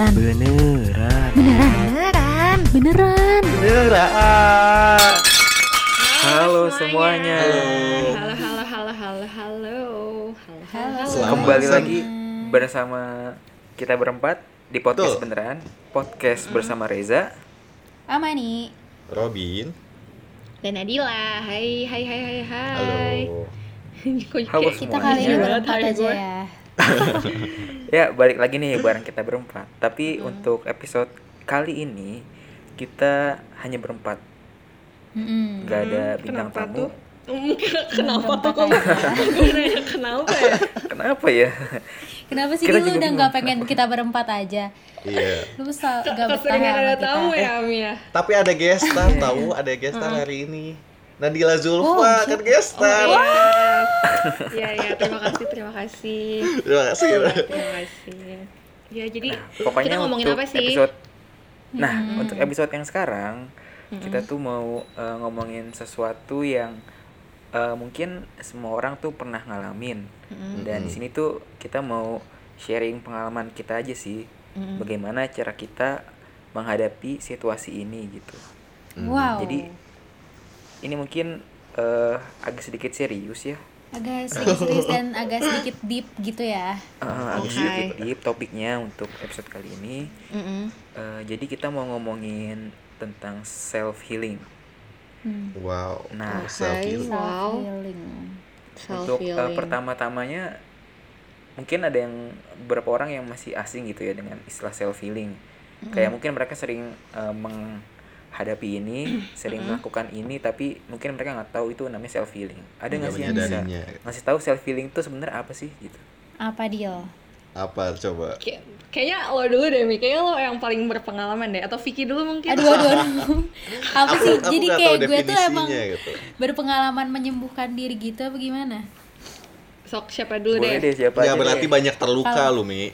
Beneran. Beneran. Beneran. Beneran. Beneran. Beneran. Halo semuanya. Halo, halo, halo, halo, halo. Halo, halo. Selamat Kembali lagi bersama kita berempat di podcast beneran. Podcast bersama Reza. Amani. Robin. Dan Nadila. Hai, hai, hai, hai, hai. Halo. Kok Halo Kita kali ini Iya, berempat aja ya. Ya, balik lagi nih bareng kita berempat. Tapi untuk episode kali ini kita hanya berempat. Gak ada Hmm, bintang kenapa tamu. tuh? Hmm, Kenapa tuh kok kenapa ya? Kenapa ya? Kenapa sih Kita lu udah nggak pengen kita berempat aja? Iya. Lu sel- nggak betah ada tamu ya, Ami ya? Tapi ada gestar tahu, ada gestar hari ini. Nadila Zulfa Oh, kan gestar. Iya, iya, iya. Terima kasih, terima kasih. Terima kasih. Terima kasih. Ya, jadi Pokoknya kita ngomongin untuk apa sih? episode Nah, untuk episode yang sekarang kita tuh mau eh, ngomongin sesuatu yang eh, mungkin semua orang tuh pernah ngalamin. Dan di sini tuh kita mau sharing pengalaman kita aja sih. Bagaimana cara kita menghadapi situasi ini gitu. Wow. Jadi ini mungkin eh, agak sedikit serius ya. agak sedikit serius dan agak sedikit deep gitu ya. Eh, agak Oke. sedikit deep topiknya untuk episode kali ini. Mm-mm. Eh, jadi kita mau ngomongin tentang self healing. Hmm. Wow. Nah, self hai. healing. Wow. Self healing. Untuk eh, Self-healing. pertama-tamanya mungkin ada yang beberapa orang yang masih asing gitu ya dengan istilah self healing. Kayak mungkin mereka sering eh, menghadapi ini, sering melakukan ini tapi mungkin mereka nggak tahu itu namanya self healing. Ada nggak Nggak sih yang bisa ngasih tahu self healing itu sebenarnya apa sih gitu? Apa deal? Apa coba? Kayak- Kayaknya lo dulu deh, Mi. Kayaknya lo yang paling berpengalaman deh. Atau Vicky dulu mungkin. Aduh, aduh, aduh. Apa Aku- sih? aku Jadi nggak kayak gue tuh emang gitu. berpengalaman menyembuhkan diri gitu apa gimana? Sok siapa dulu Boleh deh? deh siapa Ya berarti deh. banyak terluka lu, Mi.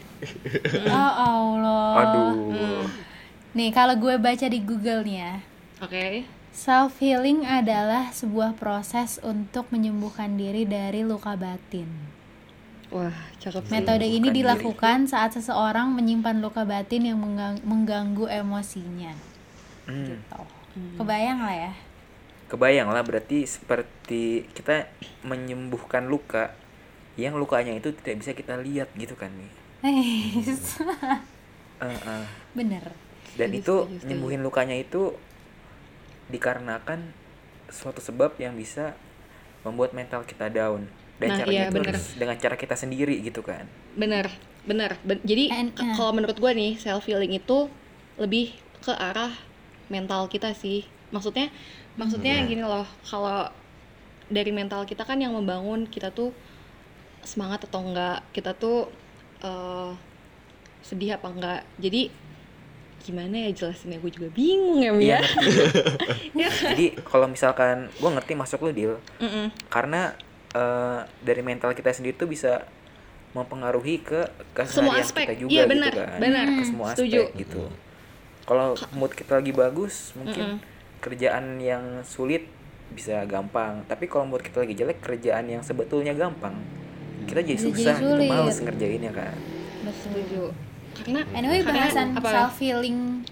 Oh Allah. Aduh. Nih kalau gue baca di Google nih ya, Oke. self healing adalah sebuah proses untuk menyembuhkan diri dari luka batin. Wah, cakep sih. Metode ini Menyembuhkan diri. dilakukan saat seseorang menyimpan luka batin yang menggang- mengganggu emosinya. Hmm. Gitu. Kebayang lah ya. Kebayang lah berarti seperti kita menyembuhkan luka yang lukanya itu tidak bisa kita lihat gitu kan nih. Eh, Eh, eh. Bener. Dan Setuju, itu setuju, setuju. nyembuhin lukanya itu dikarenakan suatu sebab yang bisa membuat mental kita down. Dan Nah, caranya iya, itu bener. dengan cara kita sendiri gitu kan. Bener, bener. Ben- Jadi And- uh. kalau menurut gue nih self healing itu lebih ke arah mental kita sih. Maksudnya, maksudnya Hmm. gini loh. Kalau dari mental kita kan yang membangun kita tuh semangat atau enggak, kita tuh eh, sedih apa enggak. Jadi gimana ya jelasinnya gue juga bingung ya Iya Mia. Ya kan? Jadi kalau misalkan gue ngerti masuk lu deal Mm-mm. karena eh, dari mental kita sendiri tuh bisa mempengaruhi ke Semua keseharian aspek. kita juga Iya, gitu benar, kan. benar. Ke semua Setuju. aspek gitu. Kalau mood kita lagi bagus, mungkin Mm-mm. kerjaan yang sulit bisa gampang. Tapi kalau mood kita lagi jelek, kerjaan yang sebetulnya gampang, kita jadi Bisa jadi susah, gitu, males ngerjainnya kan. Setuju. Karena Anyway, karena bahasan apa? self healing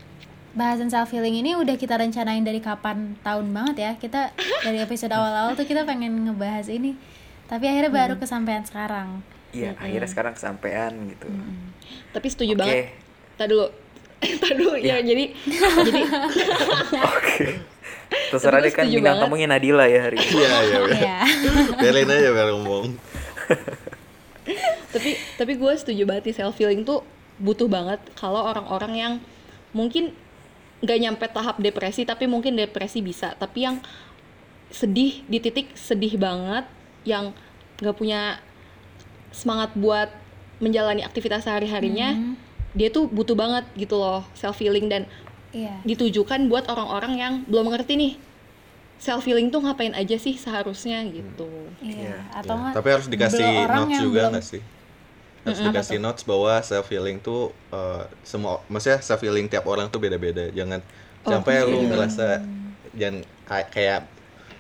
bahasan self healing ini udah kita rencanain dari kapan tahun banget ya. Kita dari episode awal-awal tuh kita pengen ngebahas ini. Tapi akhirnya baru kesampaian sekarang. Iya, akhirnya sekarang kesampaian gitu. Tapi setuju Oke. banget. Tadi dulu. Tadi dulu ya jadi jadi Oke. Terserah deh kan bintang banget. tamunya Nadila ya hari ini. Iya, iya. iya. Iya. Biarin aja biar ngomong. tapi tapi gue setuju banget nih self healing tuh butuh banget kalau orang-orang yang mungkin nggak nyampe tahap depresi tapi mungkin depresi bisa tapi yang sedih di titik sedih banget yang nggak punya semangat buat menjalani aktivitas sehari-harinya Hmm. dia tuh butuh banget gitu loh self healing dan Iya. ditujukan buat orang-orang yang belum ngerti nih self healing tuh ngapain aja sih seharusnya gitu Iya. Iya. Atau Ya, nggak Tapi harus dikasih notes yang juga belum- nggak sih? Harus Mm-mm. dikasih notes bahwa self healing tuh eh, semua, maksudnya self healing tiap orang tuh beda-beda. Jangan Oh, sampai lu iya. ngerasa jangan kayak, kayak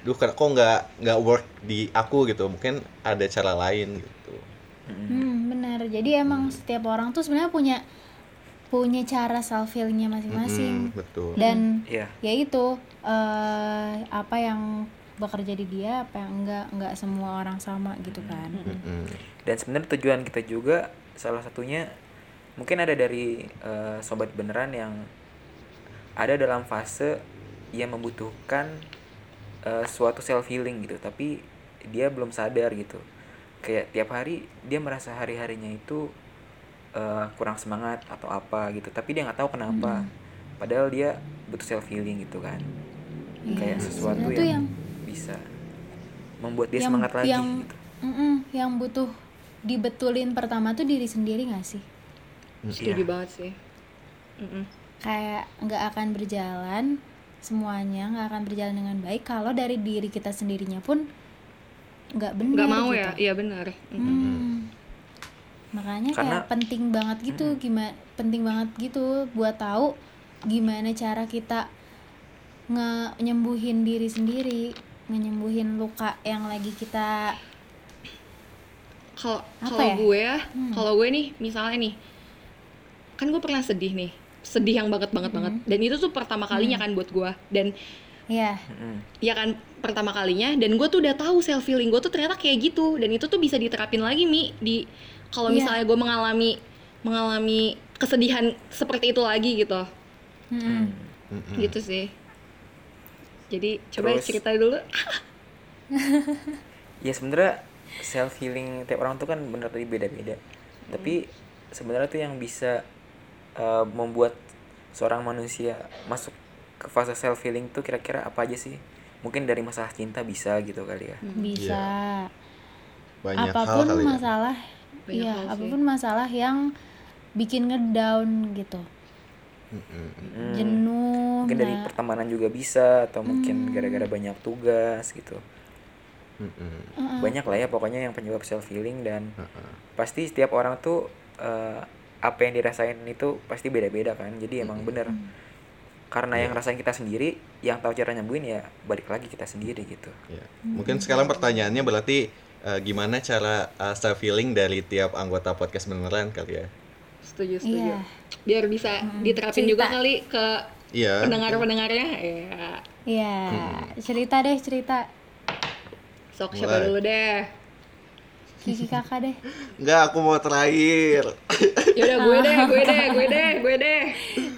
duh kok nggak nggak work di aku gitu. Mungkin ada cara lain gitu. Hmm, benar. Jadi emang setiap orang tuh sebenarnya punya punya cara self healingnya masing-masing Mm-mm, betul. dan Iya. ya itu eh, apa yang bekerja di dia apa yang enggak enggak semua orang sama gitu kan Mm-mm. Dan sebenarnya tujuan kita juga salah satunya mungkin ada dari eh, sobat beneran yang ada dalam fase yang membutuhkan eh, suatu self healing gitu, tapi dia belum sadar gitu. Kayak tiap hari dia merasa hari-harinya itu eh, kurang semangat atau apa gitu, tapi dia nggak tahu kenapa. Padahal dia butuh self healing gitu kan. Iya, Kayak sesuatu yang, yang bisa membuat dia yang semangat lagi yang gitu. mm-mm, yang butuh dibetulin pertama tuh diri sendiri gak sih setuju Iya. banget sih Mm-mm. kayak nggak akan berjalan semuanya nggak akan berjalan dengan baik kalau dari diri kita sendirinya pun nggak benar nggak mau gitu. ya iya benar Mm-mm. Hmm. makanya kayak Karena- penting banget gitu gimana penting banget gitu buat tahu gimana cara kita nge nyembuhin diri sendiri nyembuhin luka yang lagi kita kalau Apa kalau ya? gue ya Hmm. kalau gue nih misalnya nih kan gue pernah sedih nih sedih yang banget banget banget Hmm. dan itu tuh pertama kalinya kan buat gue dan ya Mm-mm. ya kan pertama kalinya dan gue tuh udah tahu self healing gue tuh ternyata kayak gitu dan itu tuh bisa diterapin lagi mi di kalau Iya. misalnya gue mengalami mengalami kesedihan seperti itu lagi gitu Mm-mm. Mm-mm. gitu sih jadi coba Terus- cerita dulu. Ya sebenarnya self healing tiap orang tuh kan bener tadi beda-beda. Tapi sebenarnya tuh yang bisa uh, membuat seorang manusia masuk ke fase self healing tuh kira-kira apa aja sih? Mungkin dari masalah cinta bisa gitu kali ya. Bisa. Banyak hal apa pun kali ya. masalah Banyak iya hal sih. apa pun masalah yang bikin ngedown gitu Hmm, jenuh mungkin dari nah, pertemanan juga bisa atau mungkin Hmm. gara-gara banyak tugas gitu. Uh-uh. banyak lah ya pokoknya yang penyebab self healing dan pasti setiap orang tuh uh, apa yang dirasain itu pasti beda-beda kan. Jadi emang bener. Karena yang rasain kita sendiri yang tahu cara nyembuhin ya balik lagi kita sendiri gitu. Ya. Mungkin sekarang pertanyaannya berarti eh, gimana cara uh, self healing dari tiap anggota podcast beneran kali ya? Setuju setuju Iya. biar bisa diterapin Cerita. juga kali ke Iya. pendengar pendengarnya ya Iya, cerita deh cerita sok siapa dulu deh Kiki kakak deh. Enggak, aku mau terakhir. yaudah gue deh gue deh gue deh gue deh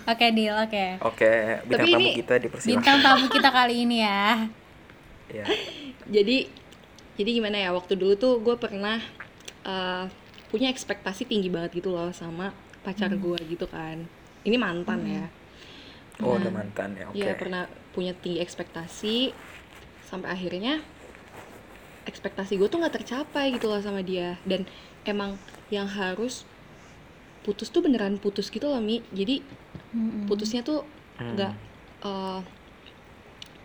Oke deal, oke. oke bintang Tapi tamu ini kita dipersilakan Bintang tamu kita kali ini ya. ya jadi jadi gimana ya waktu dulu tuh gue pernah uh, punya ekspektasi tinggi banget gitu loh sama pacar Hmm. gue gitu kan ini mantan ya oh udah mantan ya oke Iya pernah punya tinggi ekspektasi sampai akhirnya ekspektasi gue tuh nggak tercapai gitu loh sama dia dan emang yang harus putus tuh beneran putus gitu loh mi jadi Mm-mm. putusnya tuh Hmm. nggak eh,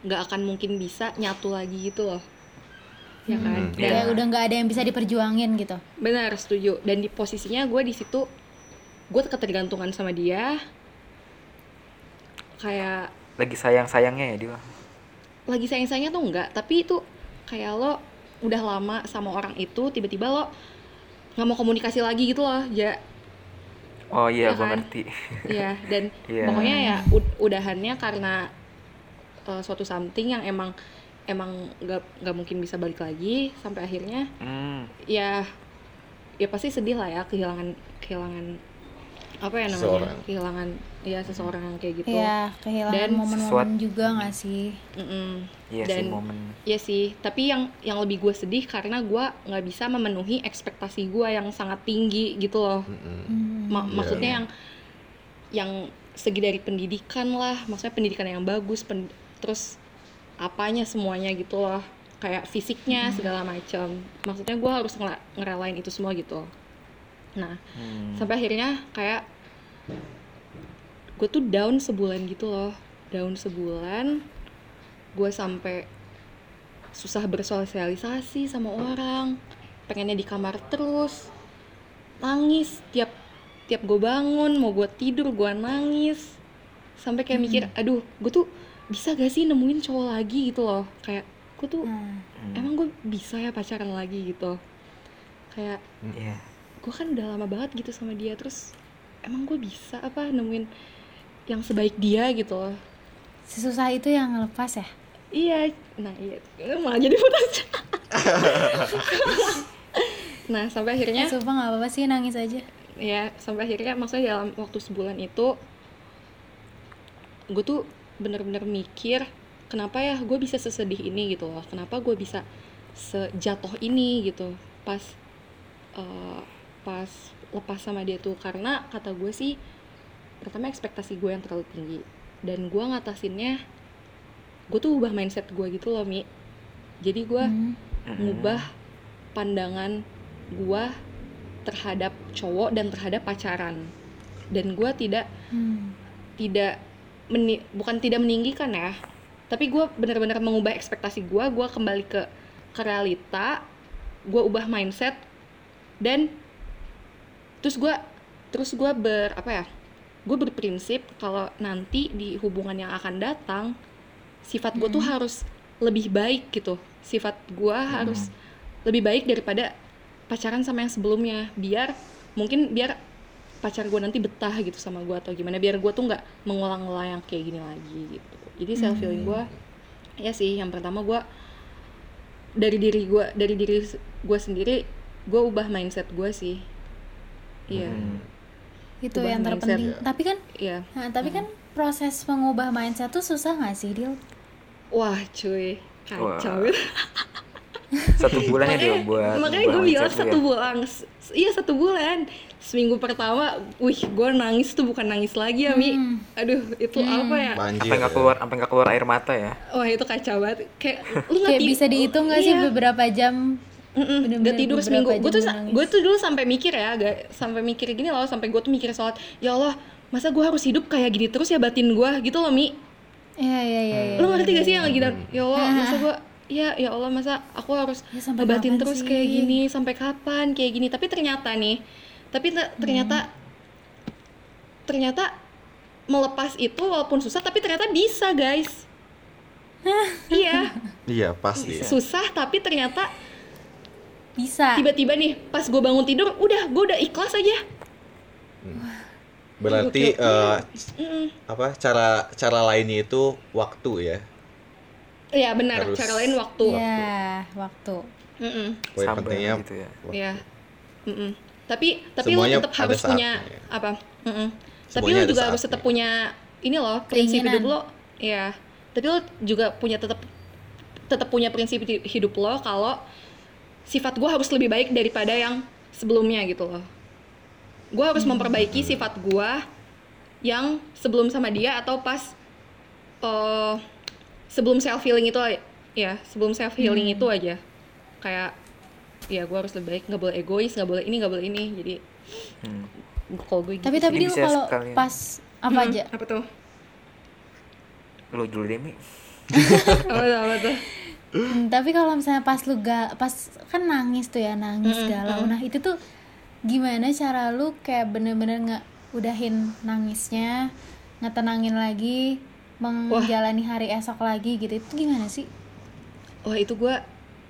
nggak akan mungkin bisa nyatu lagi gitu loh ya kan? Hmm, Dan- Kayak udah nggak ada yang bisa diperjuangin gitu. benar setuju. Dan di posisinya gue di situ gue ketergantungan sama dia. Kayak lagi sayang sayangnya ya dia lagi sayang-sayangnya tuh enggak tapi itu kayak lo udah lama sama orang itu tiba-tiba lo nggak mau komunikasi lagi gitu loh ya oh iya Ya gua kan? ngerti. Ya dan Iya. pokoknya ya ud- udahannya karena uh, suatu something yang emang emang nggak nggak mungkin bisa balik lagi sampai akhirnya hmm. ya ya pasti sedih lah ya kehilangan kehilangan apa ya namanya Seseorang. kehilangan ya seseorang yang kayak gitu Iya, kehilangan Dan momen-momen juga nggak sih? Iya sih Dan- momen Iya sih, tapi yang yang lebih gue sedih karena gue nggak bisa memenuhi ekspektasi gue yang sangat tinggi gitu loh. Mm-mm. Hmm. Ma- Iya. Maksudnya yang yang segi dari pendidikan lah, maksudnya pendidikan yang bagus, pen- terus apanya semuanya gitu loh, kayak fisiknya segala macam. Maksudnya gue harus ngela- ngerelain itu semua gitu. Nah, Hmm. sampai akhirnya kayak gue tuh down sebulan gitu loh down sebulan gue sampai susah bersosialisasi sama orang pengennya di kamar terus nangis tiap tiap gue bangun mau gue tidur gue nangis sampai kayak mikir aduh gue tuh bisa gak sih nemuin cowok lagi gitu loh kayak gue tuh Nah, Hmm. emang gue bisa ya pacaran lagi gitu kayak Iya. gue kan udah lama banget gitu sama dia terus emang gue bisa apa nemuin yang sebaik dia gitu loh Sesusah itu yang ngelepas ya? Iya, nah iya, malah jadi putus. nah sampai akhirnya, Eh, sumpah gak apa-apa sih nangis aja. ya sampai akhirnya maksudnya dalam waktu sebulan itu, gue tuh bener-bener mikir kenapa ya gue bisa sesedih ini gitu loh, kenapa gue bisa sejatuh ini gitu? Pas eh, pas lepas sama dia tuh. Karena kata gue sih pertama ekspektasi gue yang terlalu tinggi. Dan gue ngatasinnya gue tuh ubah mindset gue gitu loh mi. Jadi gue Hmm. ngubah pandangan gue terhadap cowok dan terhadap pacaran. Dan gue tidak Hmm. tidak meni- bukan tidak meninggikan ya. Tapi gue benar-benar mengubah ekspektasi gue gue kembali ke ke realita gue ubah mindset dan terus gue terus gue ber apa ya gue berprinsip kalau nanti di hubungan yang akan datang sifat gue tuh harus lebih baik gitu. Sifat gue harus lebih baik daripada pacaran sama yang sebelumnya. Biar mungkin biar pacar gue nanti betah gitu sama gue atau gimana biar gue tuh nggak mengulang-ulang yang kayak gini lagi gitu jadi self healing gue ya sih yang pertama gue dari diri gue dari diri gue sendiri gue ubah mindset gue sih iya Hmm. Itu Ubah yang mindset. terpenting. Tapi kan iya Nah, tapi kan proses mengubah mindset tuh susah gak sih, Dil? wah cuy kacau Wah. Satu bulan ya dia buat makanya gue bilang satu ya. bulan iya satu bulan seminggu pertama wih gue nangis tuh bukan nangis lagi ya mi Hmm. aduh itu apa ya Banjir. Sampai nggak keluar, sampai nggak keluar air mata ya. wah itu kacau banget kayak lu nggak Kayak bisa dihitung gak sih Iya. beberapa jam? Bener-bener Gak tidur seminggu. Gue tuh gue tuh dulu sampai mikir ya, gak sampai mikir gini loh, sampai gue tuh mikir sholat. Ya Allah, masa gue harus hidup kayak gini terus ya batin gue gitu loh mi. Iya, iya, iya. iya, Lu ngerti bener, gak sih yang lagi dan ya Allah, masa gue ya ya Allah masa aku harus Ya, kapan terus sih? kayak gini sampai kapan kayak gini. Tapi ternyata nih, tapi te- ternyata ternyata melepas itu walaupun susah tapi ternyata bisa guys. iya, Iya, pasti. susah tapi ternyata Bisa. tiba-tiba nih pas gue bangun tidur udah gue udah ikhlas aja Berarti eh, Mm-mm. apa cara cara lainnya itu waktu ya. Iya benar Harus- cara lain waktu Iya, waktu. Mm-mm. Poin Sabar pentingnya gitu ya. waktu. Iya Mm-mm. tapi tapi Semuanya lu tetap harus ada punya saatnya. apa Mm-mm. tapi Semuanya lu ada juga harus tetap punya ini loh prinsip Keinginan. hidup lo ya tapi lu juga punya tetap tetap punya prinsip hi- hidup lo kalau sifat gue harus lebih baik daripada yang sebelumnya gitu loh gue harus memperbaiki sifat gue yang sebelum sama dia atau pas eh, sebelum self healing itu ya sebelum self healing itu aja kayak ya gue harus lebih baik nggak boleh egois nggak boleh ini nggak boleh ini jadi Hmm. kalau gue gitu Tapi sih. tapi bisa kalau sekalian. pas apa Hmm, aja? apa tuh Lu dulu deh, Mi. apa tuh apa tuh Hmm, tapi kalau misalnya pas lu ga, pas kan nangis tuh ya nangis Mm-mm, galau nah itu tuh gimana cara lu kayak bener-bener nggak udahin nangisnya ngetenangin lagi menjalani hari esok lagi gitu itu gimana sih? Wah itu gue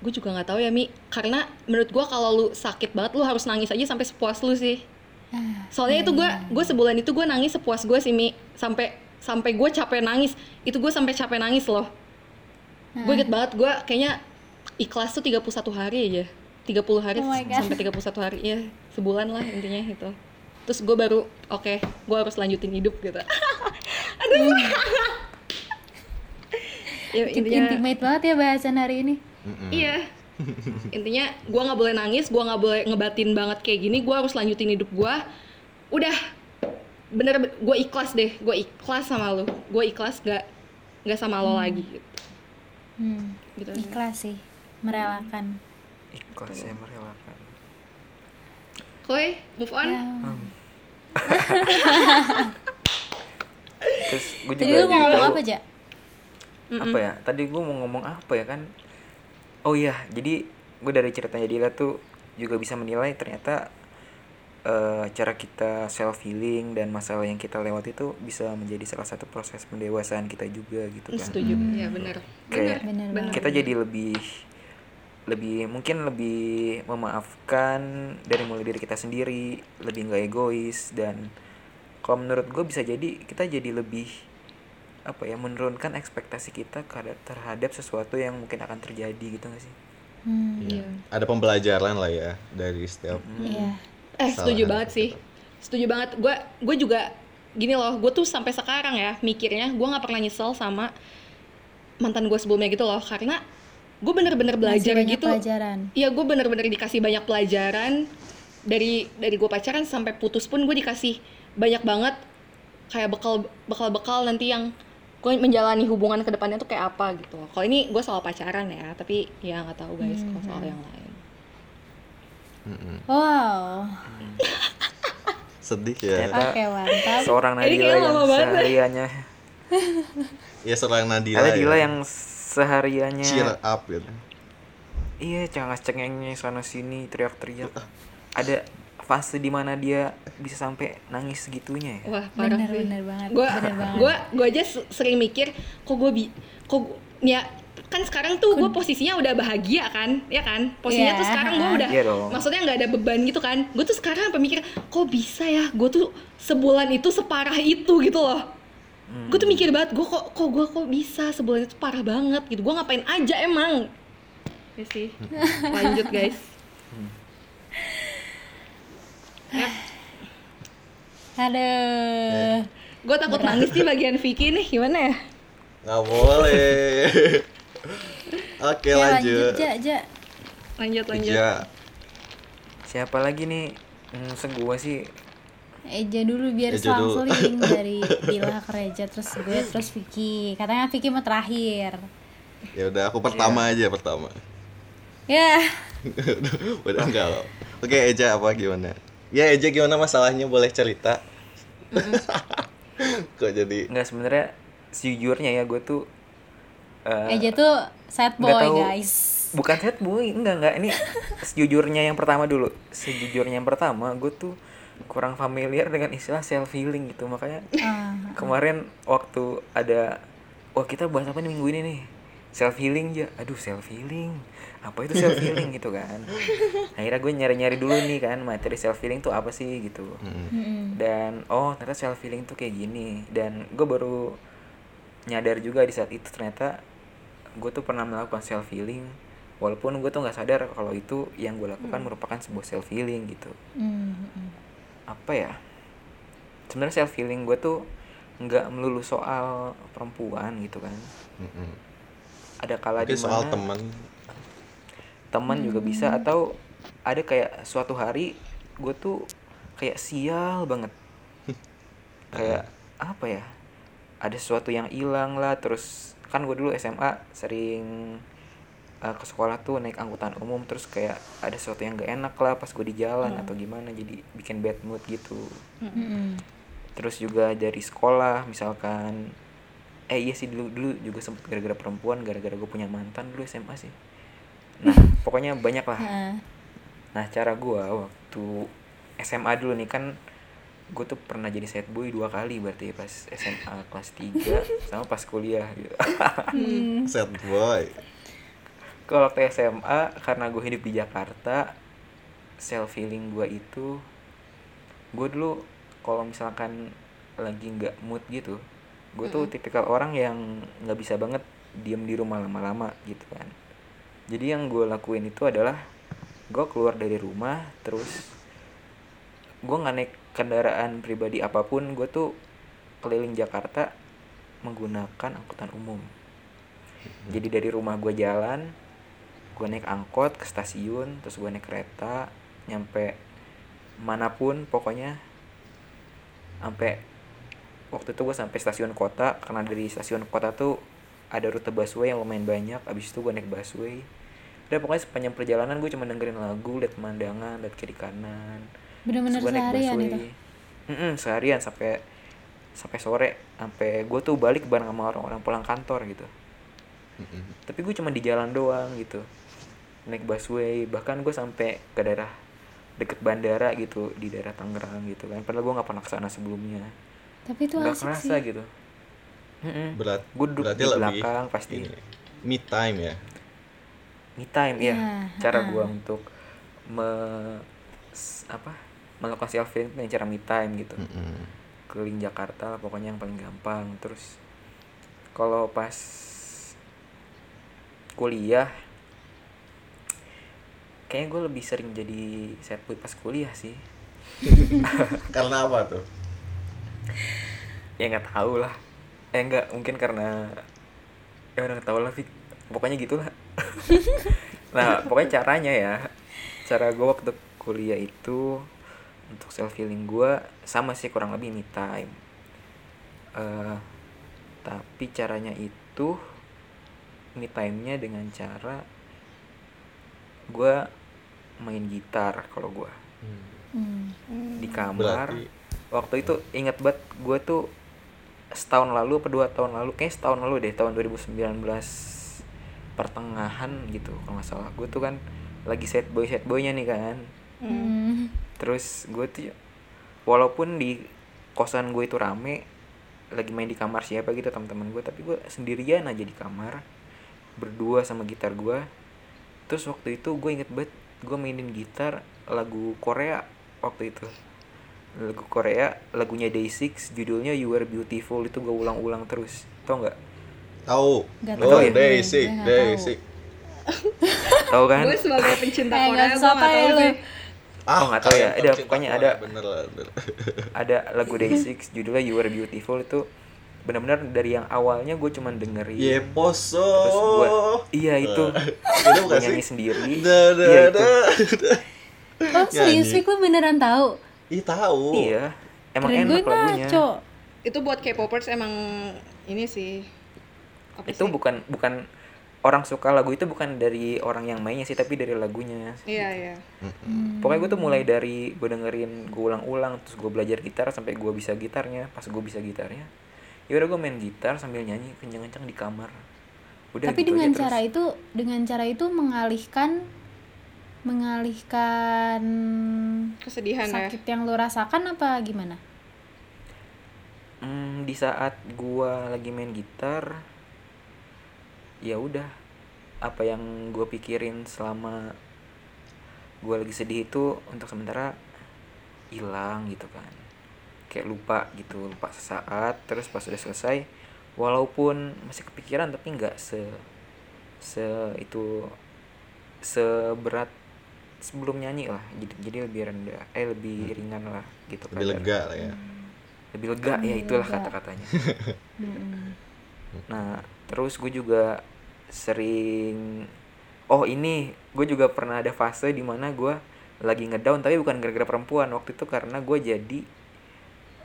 gue juga nggak tahu ya mi. Karena menurut gue kalau lu sakit banget lu harus nangis aja sampai sepuas lu sih. Ah, soalnya itu gue gue sebulan itu gue nangis sepuas gue sih mi. Sampai sampai gue capek nangis. Itu gue sampai capek nangis loh. Gue inget banget gue kayaknya ikhlas tuh 31 hari aja. 30 hari Oh sampai 31 hari ya sebulan lah intinya itu terus gue baru oke gue harus lanjutin hidup gitu. Aduh. Ya, Keep intinya intimate banget ya bahasan hari ini. Mm-mm. iya. Intinya gue nggak boleh nangis gue nggak boleh ngebatin banget kayak gini gue harus lanjutin hidup gue udah. Bener gue ikhlas deh gue ikhlas sama lo gue ikhlas gak nggak sama lo lagi. Gitu, hmm, gitu. ikhlas sih merelakan. Ikhlas ya merelakan. Chloe move on Ya. Terus gue juga jadi lu mau ngomong apa aja apa ya? Tadi gue mau ngomong apa ya kan? Oh iya, jadi gue dari ceritanya Dila tuh juga bisa menilai ternyata eh, cara kita self healing dan masalah yang kita lewati itu bisa menjadi salah satu proses pendewasaan kita juga gitu kan. setuju ya benar Bener banget. kita jadi lebih lebih mungkin lebih memaafkan dari mulai diri kita sendiri lebih nggak egois dan kalau menurut gue bisa jadi kita jadi lebih apa ya menurunkan ekspektasi kita kada- terhadap sesuatu yang mungkin akan terjadi gitu gak sih Hmm, Iya. Ada pembelajaran lah ya dari setiap iya. Eh, setuju banget sih. Setuju banget. Gue gue juga gini loh, gue tuh sampai sekarang ya mikirnya gue nggak pernah nyesel sama mantan gue sebelumnya gitu loh karena gue bener-bener Masih belajar banyak gitu. pelajaran. Iya, gue bener-bener dikasih banyak pelajaran dari dari gue pacaran sampai putus pun gue dikasih banyak banget kayak bekal bekal bekal nanti yang gue menjalani hubungan ke depannya tuh kayak apa gitu. Kalau ini gue soal pacaran ya, tapi ya nggak tahu guys kalau soal yang lain. Wow. sedih ya. Oke, mantap. seorang Nadila kayak yang sehariannya Ya seorang Nadila. Nadila ya. yang sehariannya cheer up gitu. iya cangas cengengnya sana sini teriak-teriak ada fase di mana dia bisa sampai nangis segitunya ya Wah, parah Bener, sih. bener banget, Gua, bener banget. gua, gua aja se- sering mikir, kok gue bi, kok gua- ya kan sekarang tuh gue posisinya udah bahagia kan, ya kan? Posisinya Iya, tuh sekarang gue udah, dong. maksudnya nggak ada beban gitu kan? Gue tuh sekarang sampai mikir, kok bisa ya? Gue tuh sebulan itu separah itu gitu loh. Gue tuh mikir banget, gue kok, kok gue kok bisa sebulan itu parah banget gitu. Gue ngapain aja emang? Ya sih. Lanjut guys. Aduh. Gue takut nangis di bagian Vicky nih, gimana ya? Nggak boleh. Oke Ya, lanjut. Ja, ja. Lanjut, lanjut. Ja. siapa lagi nih hmm, segua sih Eja dulu biar Eja dulu. selang-seling dari Dila ke Reja terus gue terus Vicky. Katanya Vicky mau terakhir. Ya udah aku pertama Iya. aja pertama. Ya. udah enggak loh. Oke Eja apa gimana? Ya Eja gimana masalahnya boleh cerita? Kok jadi nggak sebenarnya sejujurnya ya gue tuh eh, Eja tuh sad boy, tahu- guys. bukan sad boy enggak enggak ini sejujurnya yang pertama dulu sejujurnya yang pertama gue tuh kurang familiar dengan istilah self healing gitu. Makanya Ah, kemarin waktu ada wah kita bahas apa nih minggu ini nih? Self healing ya aduh self healing apa itu self healing gitu kan? Akhirnya gue nyari nyari dulu nih kan materi self healing tuh apa sih gitu. Mm-mm. dan oh ternyata self healing tuh kayak gini. Dan gue baru nyadar juga di saat itu ternyata gue tuh pernah melakukan self healing walaupun gue tuh nggak sadar kalau itu yang gue lakukan merupakan sebuah self healing gitu. Mm, mm. Apa ya sebenarnya self healing gue tuh nggak melulu soal perempuan gitu kan Mm-mm. ada kala di soal mana teman. teman juga bisa atau ada kayak suatu hari gue tuh kayak sial banget kayak apa ya ada sesuatu yang hilang lah terus kan gue dulu SMA sering uh, ke sekolah tuh naik angkutan umum terus kayak ada sesuatu yang gak enak lah pas gue di jalan atau gimana jadi bikin bad mood gitu. Mm-mm. terus juga dari sekolah misalkan eh iya sih dulu dulu juga sempet gara-gara perempuan gara-gara gue punya mantan dulu SMA sih. Nah pokoknya banyak lah. Ah, nah cara gue waktu SMA dulu nih kan gue tuh pernah jadi sad boy dua kali berarti pas SMA kelas 3 sama pas kuliah gitu. Sad boy. Kalau waktu SMA karena gue hidup di Jakarta self healing gue itu gue dulu kalau misalkan lagi nggak mood gitu gue tuh tipikal orang yang nggak bisa banget diem di rumah lama-lama gitu kan. Jadi yang gue lakuin itu adalah gue keluar dari rumah terus gue nggak naik kendaraan pribadi apa pun gue tuh keliling Jakarta menggunakan angkutan umum. Jadi dari rumah gue jalan gue naik angkot ke stasiun terus gue naik kereta nyampe mana pun pokoknya. Sampai waktu itu gue sampai stasiun kota karena dari stasiun kota tuh ada rute busway yang lumayan banyak abis itu gue naik busway. Udah pokoknya sepanjang perjalanan gue cuma dengerin lagu liat pemandangan liat kiri kanan. Bener-bener gua naik seharian busway. itu. Mm-mm, seharian sampai sampai sore. Sampai gue tuh balik bareng sama orang-orang pulang kantor gitu. Tapi gue cuma di jalan doang gitu naik busway bahkan gue sampai ke daerah deket bandara gitu di daerah Tangerang gitu kan padahal gue nggak pernah ke sana sebelumnya Tapi itu nggak asik kerasa sih. gitu Mm-mm. Berat. gue duduk berarti di lebih belakang pasti ini, me time ya. me time ya Iya, cara ha-ha. gue untuk me apa melakukan self dengan cara me time gitu Mm-mm. keliling Jakarta lah pokoknya yang paling gampang terus kalau pas kuliah kayaknya gue lebih sering jadi set boy pas kuliah sih. Karena apa tuh? ya nggak tahu lah. Eh nggak mungkin karena ya udah nggak tahu lah Fik. pokoknya gitulah. Nah pokoknya caranya ya. Cara gue waktu kuliah itu untuk self healing gue sama sih kurang lebih me time. Eh, tapi caranya itu me time-nya dengan cara gue main gitar kalau gue Hmm. di kamar. Berarti waktu itu ingat banget gue tuh setahun lalu apa dua tahun lalu kayak setahun lalu deh tahun 2019 pertengahan gitu kalau nggak salah. Gue tuh kan lagi set boy set boynya nih kan. Hmm. terus gue tuh walaupun di kosan gue itu rame lagi main di kamar siapa gitu teman-teman gue tapi gue sendirian aja di kamar berdua sama gitar gue terus waktu itu gue inget banget gue mainin gitar lagu Korea waktu itu lagu Korea lagunya Day6 judulnya You Are Beautiful itu gue ulang-ulang terus tau nggak tahu. Nggak tahu Oh, ya? basic, Gue nggak tahu. basic. tau kan gue sebagai pencinta Korea nggak gue susah nggak ya tahu lu. sih Oh, nggak tahu ya. Ada, pokoknya ada. Bener bener. ada lagu Day6 judulnya You Are Beautiful itu benar-benar dari yang awalnya gue cuman dengerin Ye poso. terus gue iya itu Itu gue bukan sih? nyanyi sendiri Da, da, iya itu. Oh serius. Fik lu beneran tahu? Ih tahu. iya emang Keren gue enak lagunya ngaco itu buat K-popers emang ini sih apa itu sih? bukan bukan orang suka lagu itu bukan dari orang yang mainnya sih tapi dari lagunya iya iya pokoknya gue tuh mulai dari gue dengerin gue ulang-ulang terus gue belajar gitar sampai gue bisa gitarnya pas gue bisa gitarnya ya udah gue main gitar sambil nyanyi kenceng-kenceng di kamar udah Tapi gitu dengan aja cara terus. itu Dengan cara itu mengalihkan Mengalihkan kesedihan ya Sakit yang lu rasakan apa gimana? Hmm, di saat gua lagi main gitar ya udah apa yang gue pikirin selama gua lagi sedih itu untuk sementara hilang gitu kan kayak lupa gitu lupa sesaat terus pas udah selesai walaupun masih kepikiran tapi nggak se se itu seberat sebelum nyanyi lah jadi jadi lebih rendah eh lebih ringan lah gitu Lebih kadar. lega lah ya. lebih lega ya Lebih itulah lega. kata-katanya Mm-mm. Nah, terus gue juga sering oh ini gue juga pernah ada fase di mana gue lagi ngedown tapi bukan gara-gara perempuan waktu itu karena gue jadi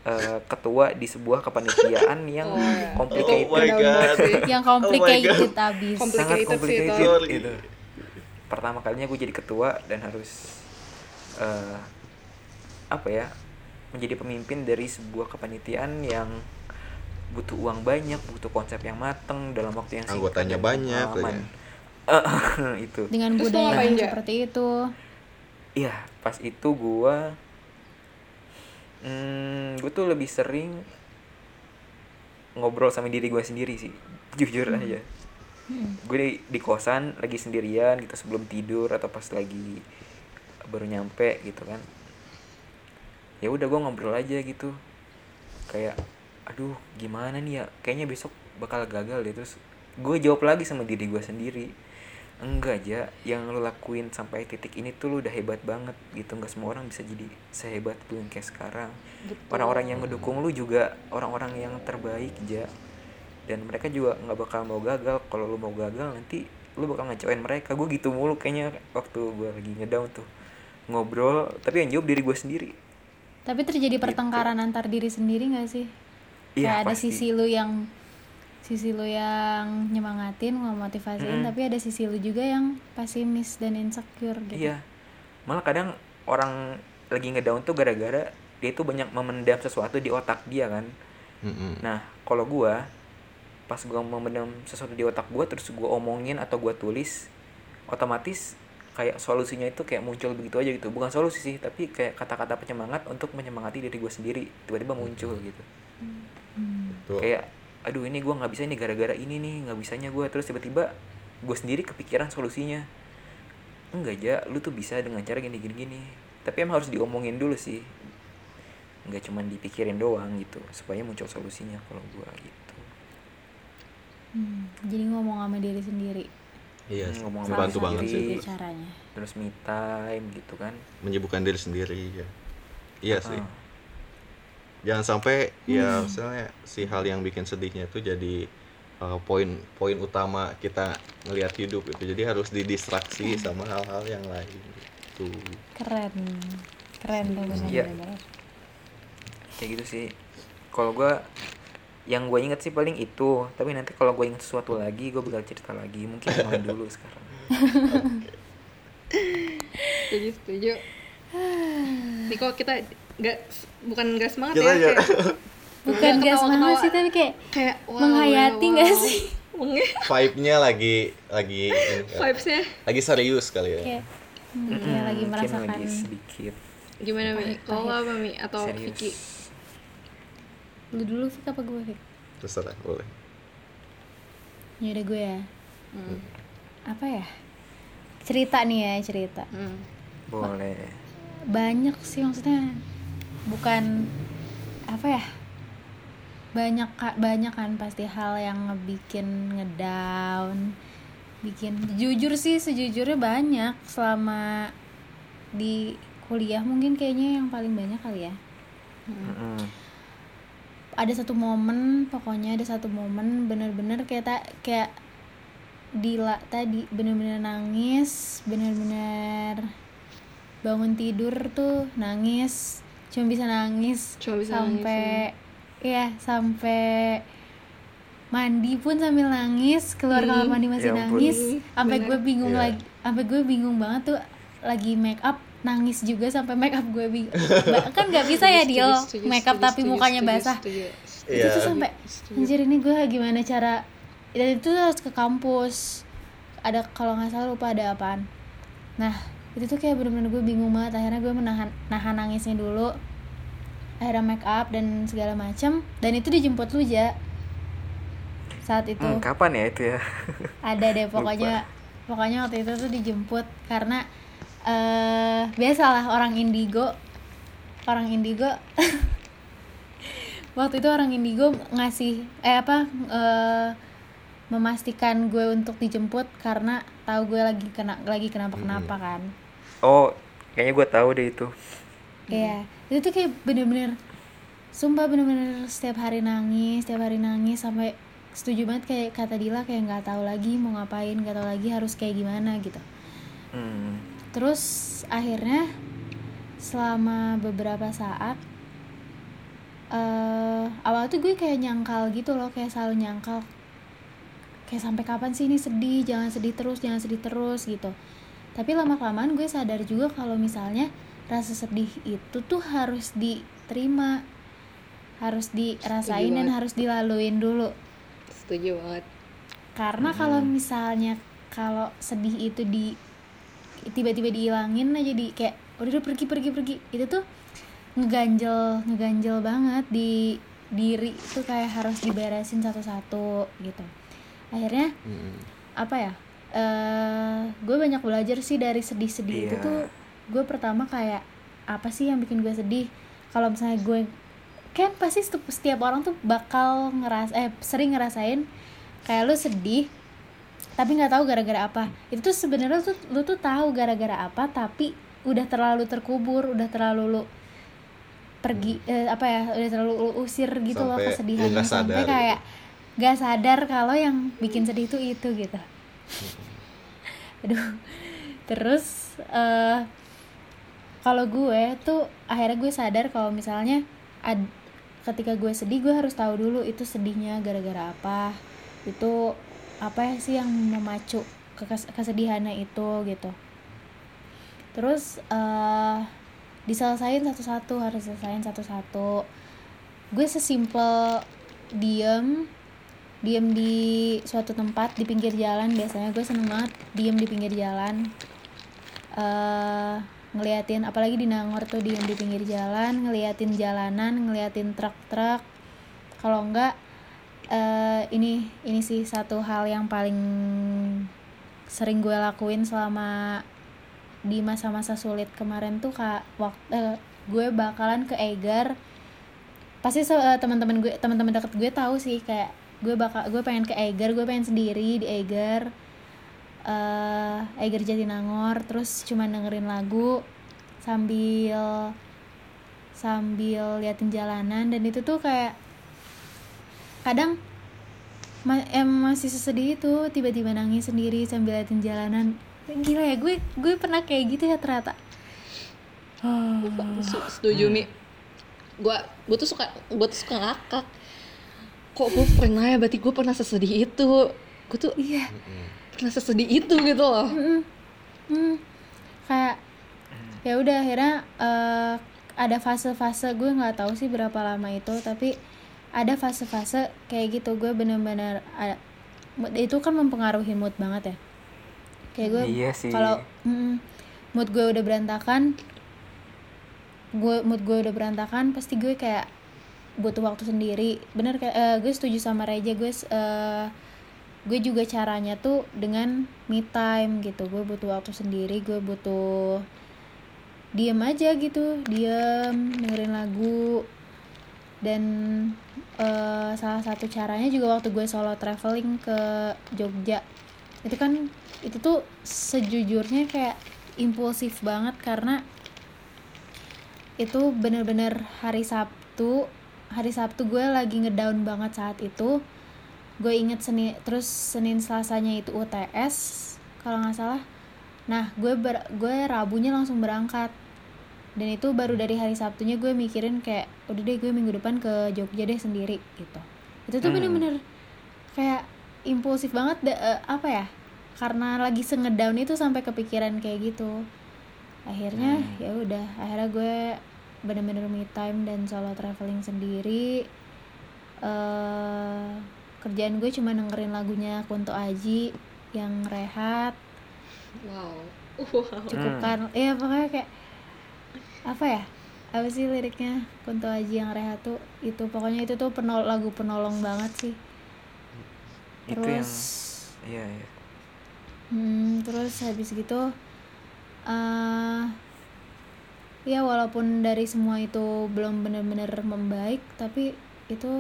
eh, ketua di sebuah kepanitiaan yang Oh, ya. complicated Oh my Down God. banget sih. Yang Oh complicated abis sangat Complicated sih itu. gitu. Pertama kalinya gue jadi ketua dan harus eh, apa ya menjadi pemimpin dari sebuah kepanitiaan yang butuh uang banyak, butuh konsep yang mateng dalam waktu yang singkat Anggotanya banyak lagi. Eh, itu. Dengan budaya yang seperti itu Iya, pas itu gua hmm, gue tuh lebih sering ngobrol sama diri gue sendiri sih, jujur aja. Gue di, di kosan lagi sendirian gitu sebelum tidur atau pas lagi baru nyampe gitu kan. Ya udah gue ngobrol aja gitu. Kayak aduh gimana nih ya? Kayaknya besok bakal gagal deh terus gue jawab lagi sama diri gue sendiri enggak aja yang lu lakuin sampai titik ini tuh lu udah hebat banget gitu. Nggak semua orang bisa jadi sehebat lu yang kayak sekarang. Orang-orang yang ngedukung lu juga orang-orang yang terbaik aja dan mereka juga nggak bakal mau gagal. Kalau lu mau gagal nanti lu bakal ngecewain mereka. Gue gitu mulu kayaknya waktu gue lagi ngedown tuh. Ngobrol tapi yang jawab diri gue sendiri. Tapi terjadi pertengkaran antar diri sendiri gak sih? Iya, Kayak ada pasti. sisi lu yang sisi lu yang nyemangatin, memotivasiin, Mm-mm. tapi ada sisi lu juga yang pesimis dan insecure gitu. Iya. Malah kadang orang lagi ngedown tuh gara-gara dia tuh banyak memendam sesuatu di otak dia kan. Mm-mm. Nah, kalau gua pas gua memendam sesuatu di otak gua terus gua omongin atau gua tulis, otomatis kayak solusinya itu kayak muncul begitu aja gitu. Bukan solusi sih, tapi kayak kata-kata penyemangat untuk menyemangati diri gua sendiri tiba-tiba muncul gitu. Tuh. Kayak aduh ini gua nggak bisa ini gara-gara ini nih nggak bisanya gua terus tiba-tiba gue sendiri kepikiran solusinya enggak aja lu tuh bisa dengan cara gini gini gini tapi emang harus diomongin dulu sih nggak cuman dipikirin doang gitu supaya muncul solusinya kalau gua gitu Hmm, jadi ngomong sama diri sendiri Iya, Hmm, ngomong sama membantu diri banget sih. sendiri. itu caranya terus me time gitu kan Menyibukkan diri sendiri ya. Iya sih. Jangan sampai ya misalnya si hal yang bikin sedihnya itu jadi uh, poin poin utama kita ngelihat hidup itu. Jadi harus didistraksi sama hal-hal yang lain gitu. keren. Keren tuh Iya. bener kayak gitu sih. Kalau gua yang gue inget sih paling itu. Tapi nanti kalau gue inget sesuatu lagi gue bakal cerita lagi. Mungkin main dulu sekarang. Setuju setuju. Nih kok kita nggak bukan nggak semangat Kita ya ya. kayak bukan gak semangat sih tapi kayak kayak wow, menghayati wow, nggak wow. sih Menge- Vibe-nya lagi lagi kan. vibesnya lagi serius kali ya. kayak hmm, kayak lagi merasakan lagi sedikit gimana mi kalau apa mi atau serius Vicky lu dulu Fik apa gue Fik? Terserah boleh. ya udah gue ya hmm. apa ya cerita nih ya cerita Hmm. boleh banyak sih maksudnya bukan apa ya? Banyak banyak kan pasti hal yang ngebikin ngedown bikin jujur sih sejujurnya banyak selama di kuliah mungkin kayaknya yang paling banyak kali ya. Mm-mm. ada satu momen pokoknya ada satu momen bener-bener kayak ta- kayak Dila tadi bener-bener nangis bener-bener bangun tidur tuh nangis cuma bisa nangis Cuma bisa sampai ya sampai mandi pun sambil nangis keluar kamar mandi masih ya nangis. Sampai bener. gue bingung Iya. lagi sampai gue bingung banget tuh lagi make up nangis juga sampai make up gue bingung. Kan nggak bisa ya setuju, make up tapi mukanya basah. setuju. itu tuh Iya. sampai anjir ini gue gimana cara dan itu harus ke kampus. Ada kalau nggak salah lupa ada apaan. Nah itu tuh kayak bener-bener gue bingung banget. Akhirnya gue menahan nahan nangisnya dulu. Akhirnya make up dan segala macam dan itu dijemput lu ja. Saat itu. Hmm, kapan ya itu ya? Ada deh pokoknya. Pokoknya waktu itu tuh dijemput karena eh biasalah orang indigo. Orang indigo. Waktu itu orang indigo ngasih eh apa eh, memastikan gue untuk dijemput karena tahu gue lagi kena lagi kenapa kenapa kan oh kayaknya gue tahu deh itu Iya, itu tuh kayak bener-bener Sumpah bener-bener setiap hari nangis, setiap hari nangis sampai setuju banget kayak kata Dila kayak nggak tahu lagi mau ngapain, nggak tahu lagi harus kayak gimana gitu. hmm. Terus akhirnya selama beberapa saat eh awal tuh gue kayak nyangkal gitu loh, kayak selalu nyangkal kayak sampai kapan sih ini sedih, jangan sedih terus, jangan sedih terus gitu. Tapi lama kelamaan gue sadar juga kalau misalnya rasa sedih itu tuh harus diterima, harus dirasain dan banget. harus dilaluin dulu. setuju banget Karena kalau misalnya kalau sedih itu di tiba-tiba dihilangin aja di kayak udah udah pergi pergi pergi itu tuh ngeganjel ngeganjel banget di diri tuh kayak harus diberesin satu-satu gitu akhirnya Mm. apa ya eh gue banyak belajar sih dari sedih-sedih itu Iya. tuh. Gue pertama kayak apa sih yang bikin gue sedih? Kalau misalnya gue kan pasti setiap, orang tuh bakal ngeras eh sering ngerasain kayak lu sedih tapi nggak tahu gara-gara apa. Itu tuh sebenarnya tuh lu tuh tahu gara-gara apa tapi udah terlalu terkubur udah terlalu lu pergi eh, apa ya udah terlalu lu usir gitu loh Sampai lu kesedihannya sampai kayak gak sadar kalau yang bikin sedih itu itu gitu aduh. Terus eh kalau gue tuh akhirnya gue sadar kalau misalnya ad- ketika gue sedih gue harus tahu dulu itu sedihnya gara-gara apa. Itu apa sih yang memacu kesedihannya itu gitu. Terus eh diselesain satu-satu harus diselesain satu-satu. Gue sesimpel diem diem di suatu tempat di pinggir jalan biasanya gue seneng banget diem di pinggir jalan. Eh ngeliatin apalagi di Nangor tuh diem di pinggir jalan ngeliatin jalanan ngeliatin truk-truk. Kalau enggak eh ini ini sih satu hal yang paling sering gue lakuin selama di masa-masa sulit kemarin tuh kak. Waktu gue bakalan ke Egar pasti eh, teman-teman gue teman-teman deket gue tahu sih kayak gue bakal gue pengen ke Eiger gue pengen sendiri di Eiger. Eh Eiger Jatinangor terus cuma dengerin lagu sambil sambil liatin jalanan. Dan itu tuh kayak kadang ma em masih sesedih itu tiba-tiba nangis sendiri sambil liatin jalanan. Gila ya gue gue pernah kayak gitu ya ternyata. Su- setuju mi. Gua gua tuh suka gua tuh suka ngakak kok gue pernah ya? Berarti gue pernah sesedih itu. Gue tuh iya. Pernah sesedih itu gitu loh. Mm-mm. Hmm. kayak ya udah akhirnya eh, ada fase-fase gue nggak tahu sih berapa lama itu tapi ada fase-fase kayak gitu gue bener-bener ada- mood- itu kan mempengaruhi mood banget ya. Kayak gue Iya kalau mm, mood gue udah berantakan gue mood gue udah berantakan pasti gue kayak butuh waktu sendiri. Bener eh, gue setuju sama Reja gue eh, gue juga caranya tuh dengan me time gitu. Gue butuh waktu sendiri gue butuh diem aja gitu diem dengerin lagu. Dan eh, salah satu caranya juga waktu gue solo traveling ke Jogja. Itu kan itu tuh sejujurnya kayak impulsif banget karena itu bener-bener hari Sabtu hari Sabtu gue lagi ngedown banget saat itu. Gue inget Senin terus Senin Selasanya itu UTS kalau nggak salah. Nah gue ber, gue Rabunya langsung berangkat. Dan itu baru dari hari Sabtunya gue mikirin kayak udah deh gue minggu depan ke Jogja deh sendiri gitu. Itu tuh Hmm. bener-bener kayak impulsif banget da- eh, apa ya karena lagi sengedown itu sampai kepikiran kayak gitu. Akhirnya Hmm. ya udah akhirnya gue bener-bener me time dan solo traveling sendiri eh kerjaan gue cuma dengerin lagunya Kunto Aji yang rehat. Wow. Wow cukup Hmm. kan ya pokoknya kayak apa ya apa sih liriknya? Kunto Aji yang rehat tuh itu pokoknya itu tuh penol lagu penolong banget sih. Itu yang terus iya iya. Hmm, terus habis gitu eh ya walaupun dari semua itu belum benar-benar membaik tapi itu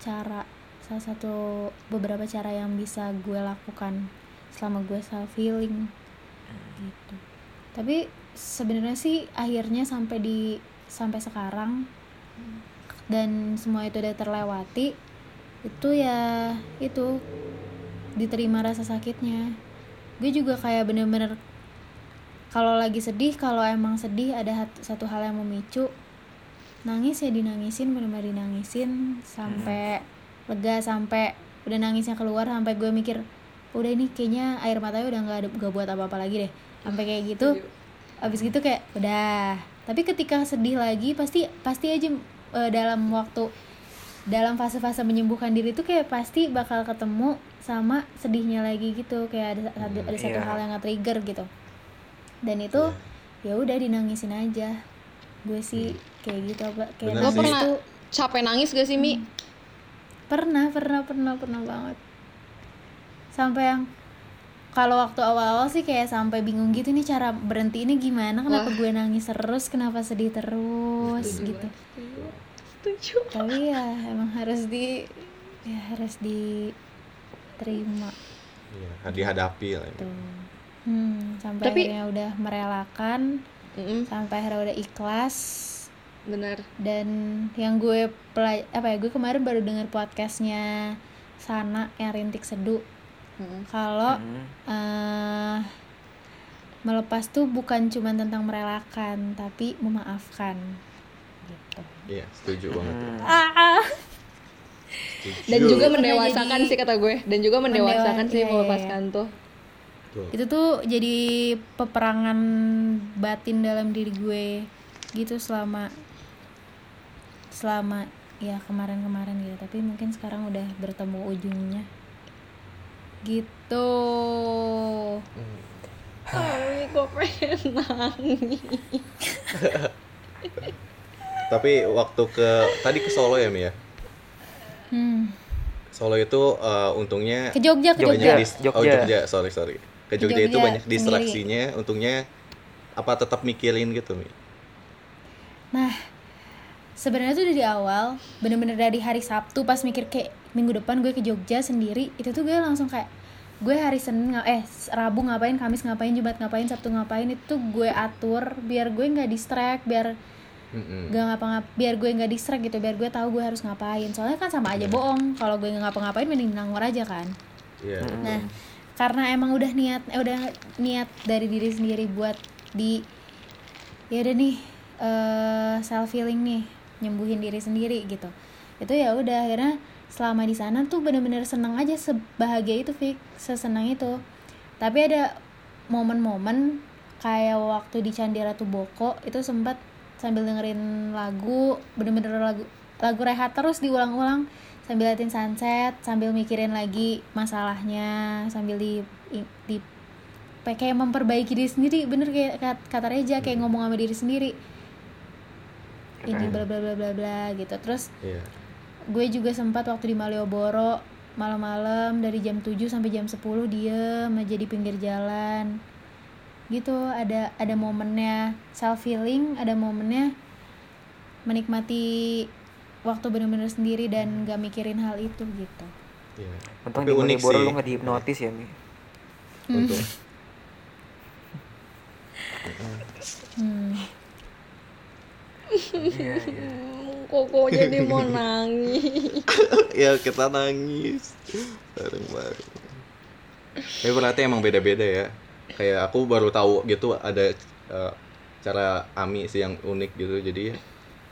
cara salah satu beberapa cara yang bisa gue lakukan selama gue self healing gitu. Tapi sebenarnya sih akhirnya sampai di sampai sekarang dan semua itu udah terlewati itu ya itu diterima rasa sakitnya. Gue juga kayak bener-bener kalau lagi sedih kalau emang sedih ada satu hal yang memicu. Nangis ya dinangisin bener-bener dinangisin sampai lega sampai udah nangisnya keluar sampai gue mikir udah ini kayaknya air matanya udah nggak ada nggak buat apa-apa lagi deh. Sampai kayak gitu abis gitu kayak udah. Tapi ketika sedih lagi pasti pasti aja eh, dalam waktu dalam fase-fase menyembuhkan diri itu kayak pasti bakal ketemu sama sedihnya lagi gitu. Kayak ada ada, ada satu iya. hal yang nge-trigger gitu dan itu ya udah dinangisin aja. Gue sih kayak gitu apa kayak lo sih. pernah tuh capek nangis gak sih mi? Pernah pernah pernah pernah banget. Sampai yang kalau waktu awal-awal sih kayak sampai bingung gitu nih cara berhenti ini gimana kenapa gue nangis terus kenapa sedih terus gitu. setuju. Tapi ya emang harus di ya harus diterima Iya, dihadapi lah ini. tuh hmm, sampai Tapi- akhirnya udah merelakan Mm-mm, sampai akhirnya udah ikhlas. Benar. Dan yang gue pelaj apa ya gue kemarin baru denger podcastnya Sana yang rintik seduh Mm-mm. kalau Hmm. eh melepas tuh bukan cuma tentang merelakan tapi memaafkan. Gitu. Iya, setuju banget. Hmm. ah. Setuju. dan juga mendewasakan jadi- sih kata gue. Dan juga mendewasakan Mendewa- sih iya, iya, melepaskan tuh Betul. itu tuh jadi peperangan batin dalam diri gue gitu selama selama ya kemarin-kemarin gitu tapi mungkin sekarang udah bertemu ujungnya gitu Ay, kok pengen nangis Tapi waktu ke tadi ke Solo ya, Mi ya? hmm. Solo itu eh, untungnya ke Jogja ke Jogja. Jogja. Oh, Jogja, sorry, sorry. Ke Ke Jogja, itu Jogja banyak sendiri. distraksinya, untungnya apa tetap mikirin gitu, Mi? nah sebenarnya tuh dari awal bener-bener dari hari Sabtu pas mikir kayak minggu depan gue ke Jogja sendiri itu tuh gue langsung kayak gue hari Senin eh Rabu ngapain Kamis ngapain Jumat ngapain Sabtu ngapain itu gue atur biar gue nggak distract biar Mm-mm. gak ngapa-ngap biar gue nggak distract gitu biar gue tahu gue harus ngapain soalnya kan sama aja bohong kalau gue nggak ngapa-ngapain mending nangor aja kan Iya. Nah, karena emang udah niat eh, udah niat dari diri sendiri buat di ya udah nih eh self healing nih, nyembuhin diri sendiri gitu. Itu ya udah akhirnya selama di sana tuh bener-bener seneng aja sebahagia itu Fik, sesenang itu. Tapi ada momen-momen kayak waktu di Candi Ratu Boko itu sempat sambil dengerin lagu, bener-bener lagu lagu rehat terus diulang-ulang sambil liatin sunset sambil mikirin lagi masalahnya sambil di di kayak memperbaiki diri sendiri. Bener kayak kat- kata Reja kayak ngomong sama diri sendiri. Ini bla bla bla bla bla gitu. Terus Iya. gue juga sempat waktu di Malioboro malam-malam dari jam 7 sampai jam 10 diem aja di pinggir jalan. Gitu ada ada momennya. Self healing ada momennya menikmati waktu bener-bener sendiri dan gak mikirin hal itu gitu Iya. Untung Tapi di unik sih. lu nggak dihipnotis ya Mi Untung. hmm. Iya iya Koko jadi mau nangis. ya kita nangis bareng-bareng. Tapi berarti emang beda-beda ya. Kayak aku baru tahu gitu ada eh, cara Ami sih yang unik gitu. Jadi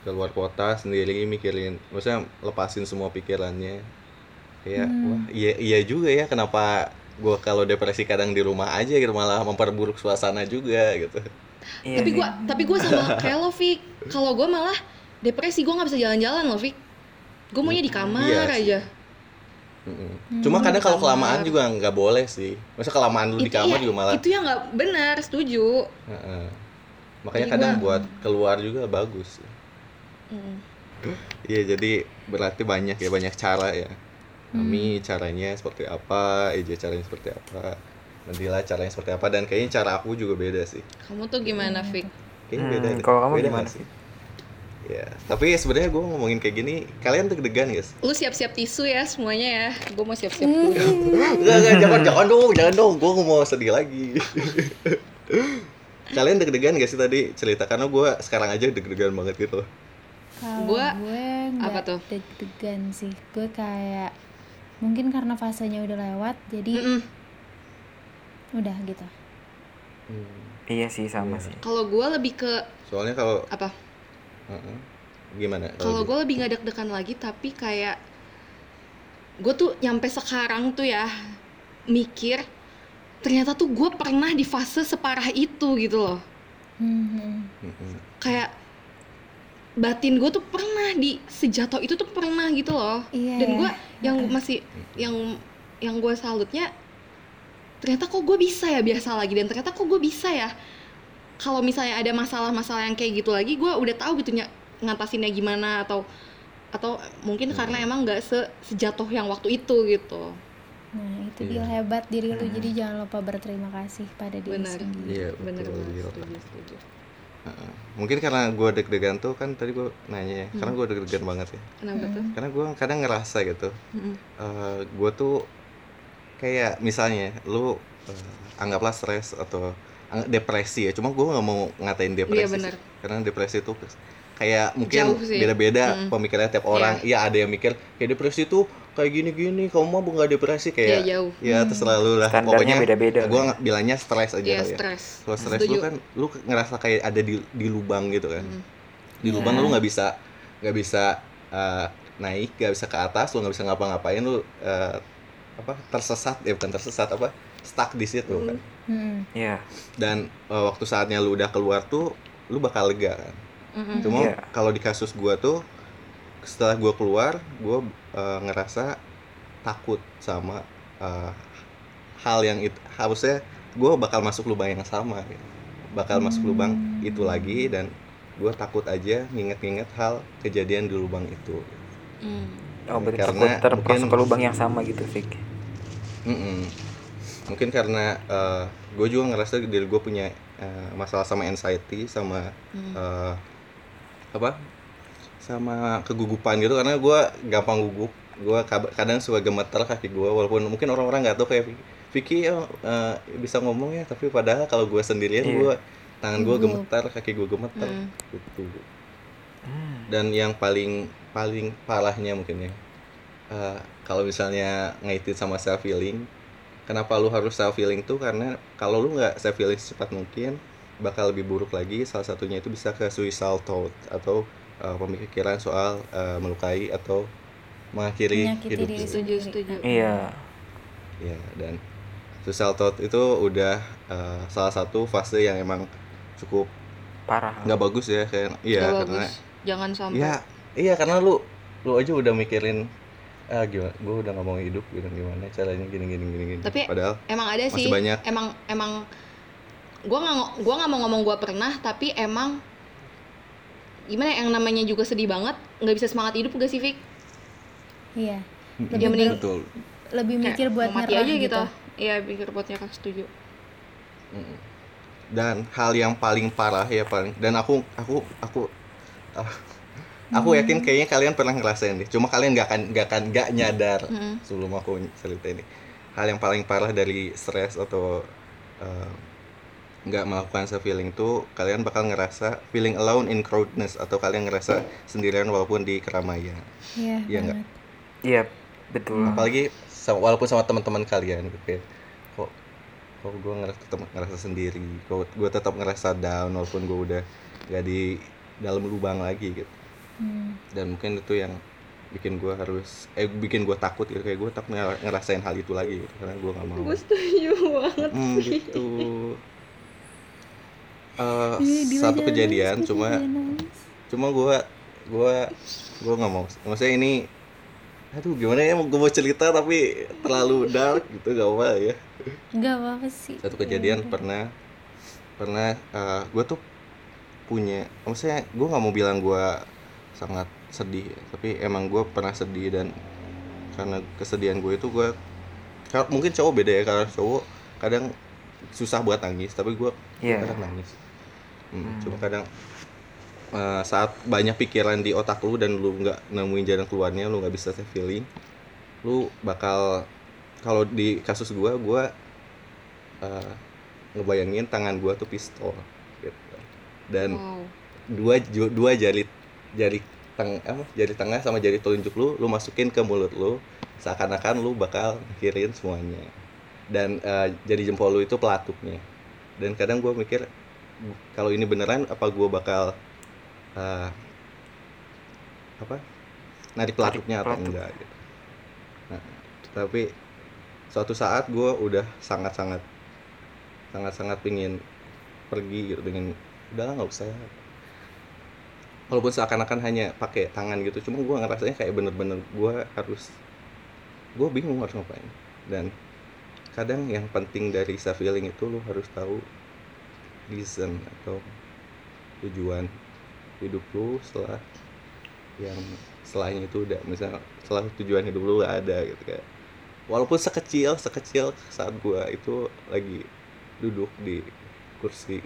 keluar kota sendiri mikirin, maksudnya lepasin semua pikirannya. Kayak wah iya iya juga ya kenapa gua kalau depresi kadang di rumah aja gitu malah memperburuk suasana juga gitu. Iya tapi sih. gua tapi gua sama kayak lo. Kalau gua malah depresi gua nggak bisa jalan-jalan loh Fik. Gue maunya di kamar Iya sih. aja. Mm-mm. Cuma kadang kalau kelamaan kamar. juga nggak boleh sih. Masa kelamaan lu di kamar iya, juga malah itu yang nggak benar, setuju. Heeh. Makanya Jadi kadang gua- buat keluar juga bagus. Hmm. Iya, jadi berarti banyak ya, banyak cara ya. Hmm. Kami caranya seperti apa, Eja caranya seperti apa, Nadila caranya seperti apa, dan kayaknya cara aku juga beda sih. Kamu tuh gimana Fik? Kayaknya Hmm, beda. kalau kamu Beda gimana? sih? Ya, tapi sebenarnya gue ngomongin kayak gini, kalian deg-degan guys? Lu siap-siap tisu ya semuanya ya. Gue mau siap-siap dulu. Enggak, enggak, jangan, jangan dong, jangan dong, gue mau sedih lagi. kalian deg-degan gak sih tadi cerita? Karena gue sekarang aja deg-degan banget gitu. Kalau Gua- gue apa nggak tuh? deg-degan sih gue kayak mungkin karena fasenya udah lewat jadi Mm-mm. udah gitu Iya sih sama sih. Kalau gue lebih ke Soalnya kalau apa? Heeh. gimana? Kalau gue lebih nggak deg-degan lagi, tapi kayak gue tuh nyampe sekarang tuh ya mikir ternyata tuh gue pernah di fase separah itu gitu loh. Hmm, Mm-mm. Kayak batin gue tuh pernah di sejatuh itu tuh pernah gitu loh. Iya. Dan gue yang masih yang yang gue salutnya ternyata kok gue bisa ya biasa lagi. Dan ternyata kok gue bisa ya. Kalau misalnya ada masalah-masalah yang kayak gitu lagi gue udah tahu gitu ny- ngatasinnya gimana atau atau mungkin karena emang nggak se sejatuh yang waktu itu gitu. Nah itu Iya. dia hebat diri lu. Jadi jangan lupa berterima kasih pada diri benar. sendiri. Iya, benar betul, Mungkin karena gue deg-degan tuh kan tadi gue nanya ya, karena Hmm. gue deg-degan banget ya. kenapa tuh Karena gue kadang ngerasa gitu, Mm-mm. gue tuh kayak misalnya lu eh, anggaplah stres atau depresi ya. Cuma gue nggak mau ngatain depresi, Iya, sih. benar. karena depresi itu kayak mungkin beda-beda Mm. pemikirannya tiap orang. Iya ada yang mikir kayak depresi tuh kayak gini-gini, kamu mah nggak depresi kayak Iya, jauh. ya terserah lu lah. Standarnya Pokoknya beda-beda Gue kan. bilangnya stres aja Iya kali ya. stres Kalau stres lu kan lu ngerasa kayak ada di di lubang gitu kan. Mm. Di lubang Iya. lu nggak bisa nggak bisa uh, naik, nggak bisa ke atas, lu nggak bisa ngapa-ngapain lu uh, apa tersesat ya bukan tersesat apa stuck di situ kan. Hmm, Iya. Dan uh, waktu saatnya lu udah keluar tuh lu bakal lega kan. Mm-mm. Cuma Iya. kalau di kasus gua tuh setelah gua keluar, gua uh, ngerasa takut sama uh, hal yang itu harusnya gua bakal masuk lubang yang sama gitu. bakal masuk lubang itu lagi dan gua takut aja nginget-nginget hal kejadian di lubang itu Mm. Oh berarti Karena takut ke lubang yang sama gitu Fik. Mm-mm. mungkin karena gue juga ngerasa diri gue punya uh, masalah sama anxiety sama Mm. uh, apa sama kegugupan gitu karena gue gampang gugup gue kadang suka gemeter kaki gue walaupun mungkin orang-orang nggak tahu kayak Vicky ya uh, bisa ngomong ya tapi padahal kalau gue sendirian yeah. gue tangan gue gemetar kaki gue gemetar mm. gitu hmm. dan yang paling paling parahnya mungkin ya uh, kalau misalnya ngaitin sama self healing kenapa lu harus self healing tuh karena kalau lu nggak self healing secepat mungkin bakal lebih buruk lagi. Salah satunya itu bisa ke suicidal thought atau uh, pemikiran soal uh, melukai atau mengakhiri Menyakiti hidup diri setuju setuju. Iya. Ya dan suicidal thought itu udah uh, salah satu fase yang emang cukup parah. nggak bagus ya kayak iya karena bagus. jangan sampai. Iya iya karena lu lu aja udah mikirin ah gimana gue udah ngomong hidup gitu gimana caranya gini gini gini gini. Tapi padahal emang ada sih. banyak. Emang emang gue nggak gue nggak mau ngomong gue pernah tapi emang gimana ya, yang namanya juga sedih banget nggak bisa semangat hidup gak sih Fik? Iya. Lebih mending betul. Lebih mikir buat mati aja gitu. gitu. Iya, mikir buat nyerah setuju. Dan hal yang paling parah ya paling dan aku aku aku uh, Aku yakin kayaknya kalian pernah ngerasain deh. Cuma kalian nggak akan nggak akan nggak nyadar hmm. sebelum aku cerita ini. Hal yang paling parah dari stres atau eh, nggak melakukan self feeling itu kalian bakal ngerasa feeling alone in crowdness atau kalian ngerasa sendirian walaupun di keramaian. Iya. Iya nggak? Iya betul. Hmm. Apalagi sama, walaupun sama teman-teman kalian gitu ya. Kok kok gue ngerasa tetap ngerasa sendiri. Kok gue tetap ngerasa down walaupun gue udah gak di dalam lubang lagi gitu hmm. dan mungkin itu yang bikin gue harus eh bikin gue takut gitu kayak gue takut ngerasain hal itu lagi gitu karena gue gak mau gue setuju banget hmm, gitu uh, satu kejadian cuma cuma gue gue gue nggak mau. Maksudnya ini aduh gimana ya gue mau cerita tapi terlalu dark gitu gak apa ya. Gak apa apa sih. Satu kejadian ya, pernah pernah uh, gue tuh punya maksudnya gue nggak mau bilang gue sangat sedih tapi emang gue pernah sedih dan karena kesedihan gue itu gue mungkin cowok beda ya karena cowok kadang susah buat nangis tapi gue yeah. kadang nangis hmm, cuma kadang uh, saat banyak pikiran di otak lu dan lu nggak nemuin jalan keluarnya lu nggak bisa save feeling lu bakal kalau di kasus gue gue uh, ngebayangin tangan gue tuh pistol gitu. Dan wow. dua dua jari jari teng apa jari tengah sama jari telunjuk lu lu masukin ke mulut lu seakan-akan lu bakal akhirin semuanya. Dan uh, jari jempol lu itu pelatuknya. Dan kadang gue mikir kalau ini beneran apa gue bakal uh, apa? Narik pelatuknya atau enggak gitu. Nah, tapi suatu saat gue udah sangat-sangat sangat-sangat pingin pergi gitu dengan udah nggak usah. Walaupun seakan-akan hanya pakai tangan gitu cuma gue ngerasanya kayak bener-bener gue harus gue bingung harus ngapain. Dan kadang yang penting dari self healing itu lo harus tahu reason atau tujuan hidup lo setelah yang selain itu udah misalnya setelah tujuan hidup lo gak ada gitu kayak walaupun sekecil sekecil saat gue itu lagi duduk di kursi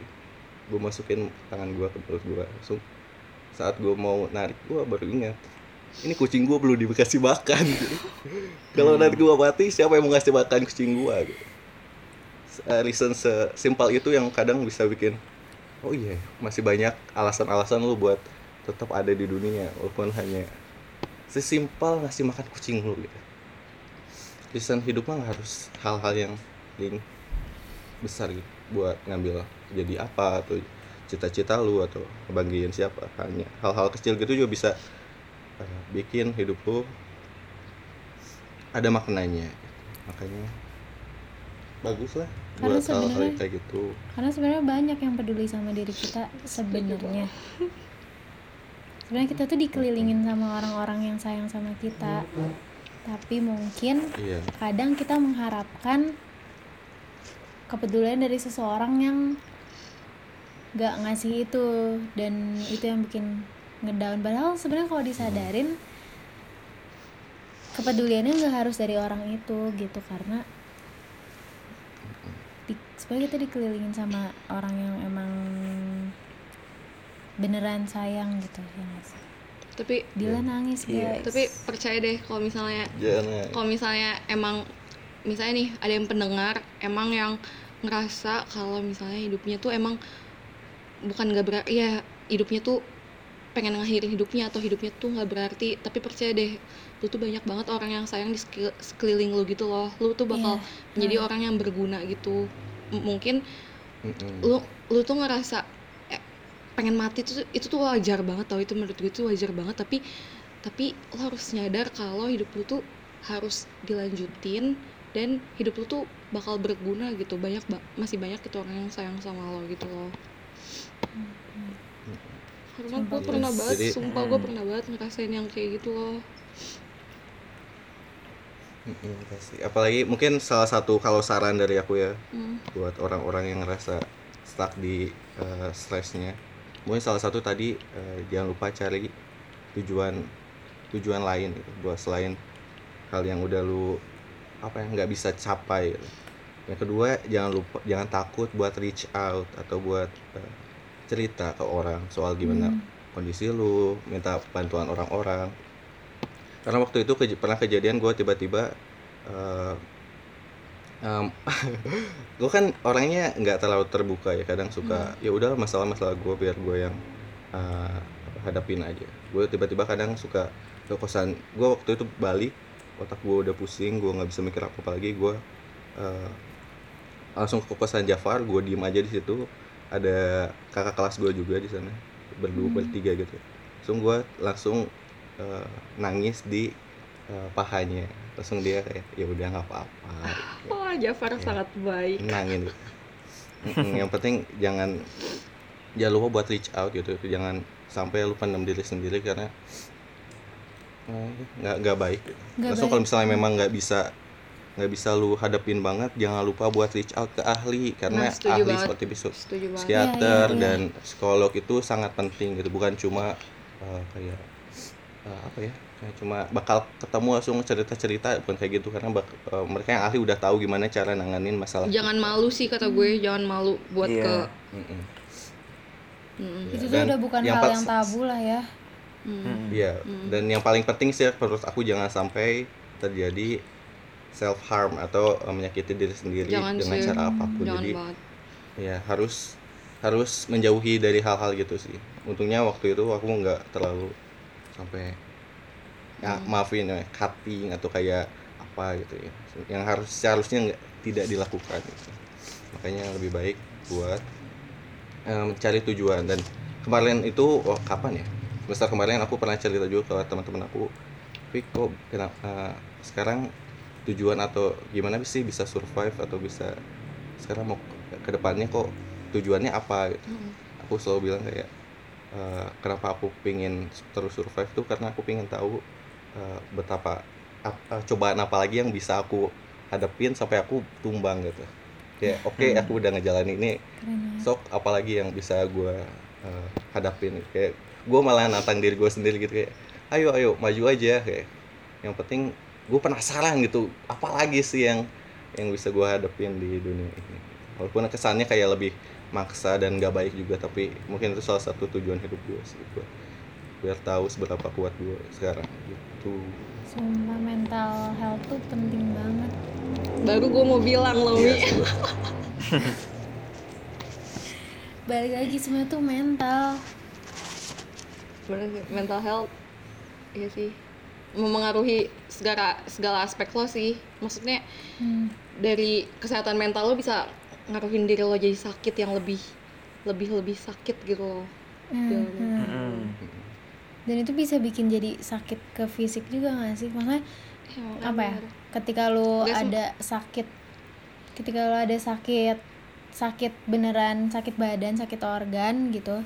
gue masukin tangan gue ke perut gue langsung saat gue mau narik gue baru ingat ini kucing gue belum dikasih makan gitu. kalau hmm. nanti gue mati siapa yang mau ngasih makan kucing gue gitu. Uh, reason sesimpel itu yang kadang bisa bikin oh iya masih banyak alasan-alasan lu buat tetap ada di dunia walaupun hanya sesimpel ngasih makan kucing lu gitu. Reason hidup mah harus hal-hal yang paling besar gitu buat ngambil jadi apa atau cita-cita lu atau kebahagiaan siapa. Hanya hal-hal kecil gitu juga bisa uh, bikin hidup lu ada maknanya. Makanya bagus lah buat hal-hal kayak gitu. karena sebenarnya banyak yang peduli sama diri kita sebenarnya. Sebenarnya kita tuh dikelilingin sama orang-orang yang sayang sama kita. Tapi mungkin iya. kadang kita mengharapkan kepedulian dari seseorang yang nggak ngasih itu. Dan itu yang bikin ngedown. Padahal sebenarnya kalau disadarin kepeduliannya nggak harus dari orang itu gitu. Karena sebenarnya kita dikelilingin sama orang yang emang beneran sayang gitu ya gak sih tapi Dila nangis Iya. guys tapi percaya deh kalau misalnya Jangan. kalau misalnya emang misalnya nih ada yang pendengar emang yang ngerasa kalau misalnya hidupnya tuh emang bukan nggak berarti ya hidupnya tuh pengen ngakhirin hidupnya atau hidupnya tuh nggak berarti tapi percaya deh lu tuh banyak banget orang yang sayang di sekeliling lu gitu loh lu tuh bakal Iya. menjadi orang yang berguna gitu mungkin Mm-mm. lu lu tuh ngerasa eh, pengen mati tuh itu tuh wajar banget tau itu menurut gue tuh wajar banget tapi tapi lo harus nyadar kalau hidup lu tuh harus dilanjutin dan hidup lu tuh bakal berguna gitu banyak ba- masih banyak gitu orang yang sayang sama lo gitu loh karena gue pernah banget sumpah gue Hmm. pernah banget ngerasain yang kayak gitu loh. Apalagi mungkin salah satu kalau saran dari aku ya Hmm. buat orang-orang yang ngerasa stuck di eh, stresnya mungkin salah satu tadi eh, jangan lupa cari tujuan tujuan lain gitu, buat selain hal yang udah lu apa yang nggak bisa capai gitu. yang kedua jangan lupa jangan takut buat reach out atau buat eh, cerita ke orang soal gimana Hmm. kondisi lu minta bantuan orang-orang karena waktu itu keja- pernah kejadian gue tiba-tiba eh, gue kan orangnya nggak terlalu terbuka ya kadang suka ya udah masalah-masalah gue biar gue yang apa, hadapin aja. Gue tiba-tiba kadang suka ke kosan gue waktu itu balik otak gue udah pusing gue nggak bisa mikir apa apa lagi gue eh, langsung ke kosan Jafar gue diem aja di situ. Ada kakak kelas gue juga di sana berdua Hmm. bertiga gitu. Langsung gue langsung eh, nangis di eh, pahanya langsung dia kayak ya udah nggak apa-apa wah Jafar Iya. sangat baik nangin yang penting jangan jangan lupa buat reach out gitu jangan sampai lu pendam diri sendiri karena eh, nggak nggak baik. Nggak langsung baik. kalau misalnya memang nggak bisa nggak bisa lu hadapin banget jangan lupa buat reach out ke ahli karena Nah, ahli banget. seperti besok psikiater Iya, iya, iya. dan psikolog itu sangat penting gitu bukan cuma eh, kayak eh, apa ya kayak cuma bakal ketemu langsung cerita-cerita bukan kayak gitu karena bak- eh, mereka yang ahli udah tahu gimana cara nanganin masalah jangan malu sih kata gue jangan malu buat Iya. ke Mm-mm. Mm-mm. itu Ya, tuh dan udah bukan yang hal yang tabu lah ya Mm. Hmm. Iya, dan yang paling penting sih menurut aku jangan sampai terjadi self harm atau eh, menyakiti diri sendiri Jangan dengan sih. cara apa pun. jangan Jadi banget ya harus harus menjauhi dari hal-hal gitu sih. Untungnya waktu itu aku nggak terlalu sampai ya Hmm. maafin ya cutting atau kayak apa gitu ya. Yang harus seharusnya nggak tidak dilakukan. Gitu. Makanya lebih baik buat eh, mencari tujuan dan kemarin itu oh, kapan ya? Semester kemarin aku pernah cerita juga ke teman-teman aku. Tapi kok kenapa sekarang tujuan atau gimana sih bisa survive atau bisa sekarang mau ke- depannya kok tujuannya apa gitu. Mm. Aku selalu bilang kayak eh, kenapa aku pingin terus survive tuh? Karena aku pingin tahu eh, betapa ap- eh, cobaan apa lagi yang bisa aku hadapin sampai aku tumbang gitu. Kayak oke Hmm. aku udah ngejalanin ini. Ya sok apalagi yang bisa gue uh, hadapin? Kayak gue malah nantang diri gue sendiri gitu kayak ayo ayo maju aja. Kayak yang penting gue penasaran gitu apalagi sih yang yang bisa gue hadapin di dunia ini? Walaupun kesannya kayak lebih maksa dan gak baik juga tapi mungkin itu salah satu tujuan hidup gue sih buat biar tahu seberapa kuat gue sekarang gitu. Sumpah mental health tuh penting banget. Baru gue mau bilang loh Iya gua. balik lagi semuanya tuh mental. Bener sih, mental health. Iya sih. Memengaruhi segala segala aspek lo sih. Maksudnya hmm. dari kesehatan mental lo bisa ngaruhin diri lo jadi sakit yang lebih lebih lebih sakit gitu loh. Hmm, hmm. Dan itu bisa bikin jadi sakit ke fisik juga gak sih? Maksudnya Emang apa ya? bener. ketika sem- ada sakit ketika lu ada sakit sakit beneran sakit badan sakit organ gitu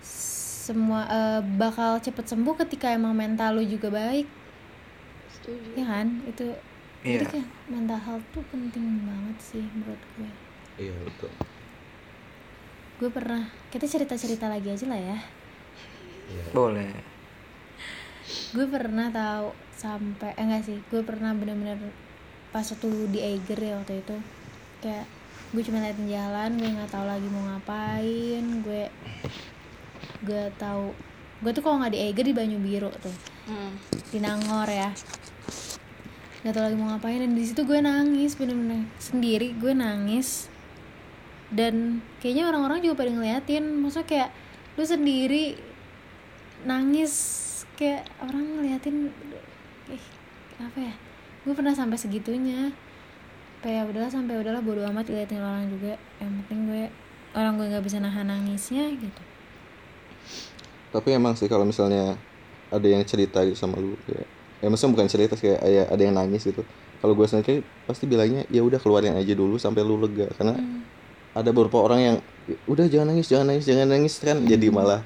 semua eh, bakal cepet sembuh ketika emang mental lu juga baik. Setuju. ya kan? Itu Iya. jadi kayak mental health tuh penting banget sih menurut gue iya betul gue pernah kita cerita cerita lagi aja lah ya Iya. Boleh. gue pernah tahu sampai eh enggak sih gue pernah bener-bener pas waktu di Eiger ya waktu itu kayak gue cuma liatin jalan gue nggak tahu lagi mau ngapain gue gue tahu gue tuh kalau nggak di Eiger di Banyu Biru tuh Hmm. di Nangor ya nggak tahu lagi mau ngapain dan di situ gue nangis bener-bener sendiri gue nangis dan kayaknya orang-orang juga pada ngeliatin. Maksudnya kayak lu sendiri nangis kayak orang ngeliatin ih apa ya? Gue pernah sampai segitunya. Kayak udahlah sampai udahlah bodo amat diliatin orang juga. Yang penting gue orang gue nggak bisa nahan nangisnya gitu. Tapi emang sih kalau misalnya ada yang cerita gitu sama lu kayak ya maksudnya bukan cerita sih, kayak ya, ada yang nangis gitu. Kalau gue sendiri pasti bilangnya ya udah keluarin aja dulu sampai lu lega. Karena ada beberapa orang yang "Ya udah jangan nangis jangan nangis jangan nangis kan jadi malah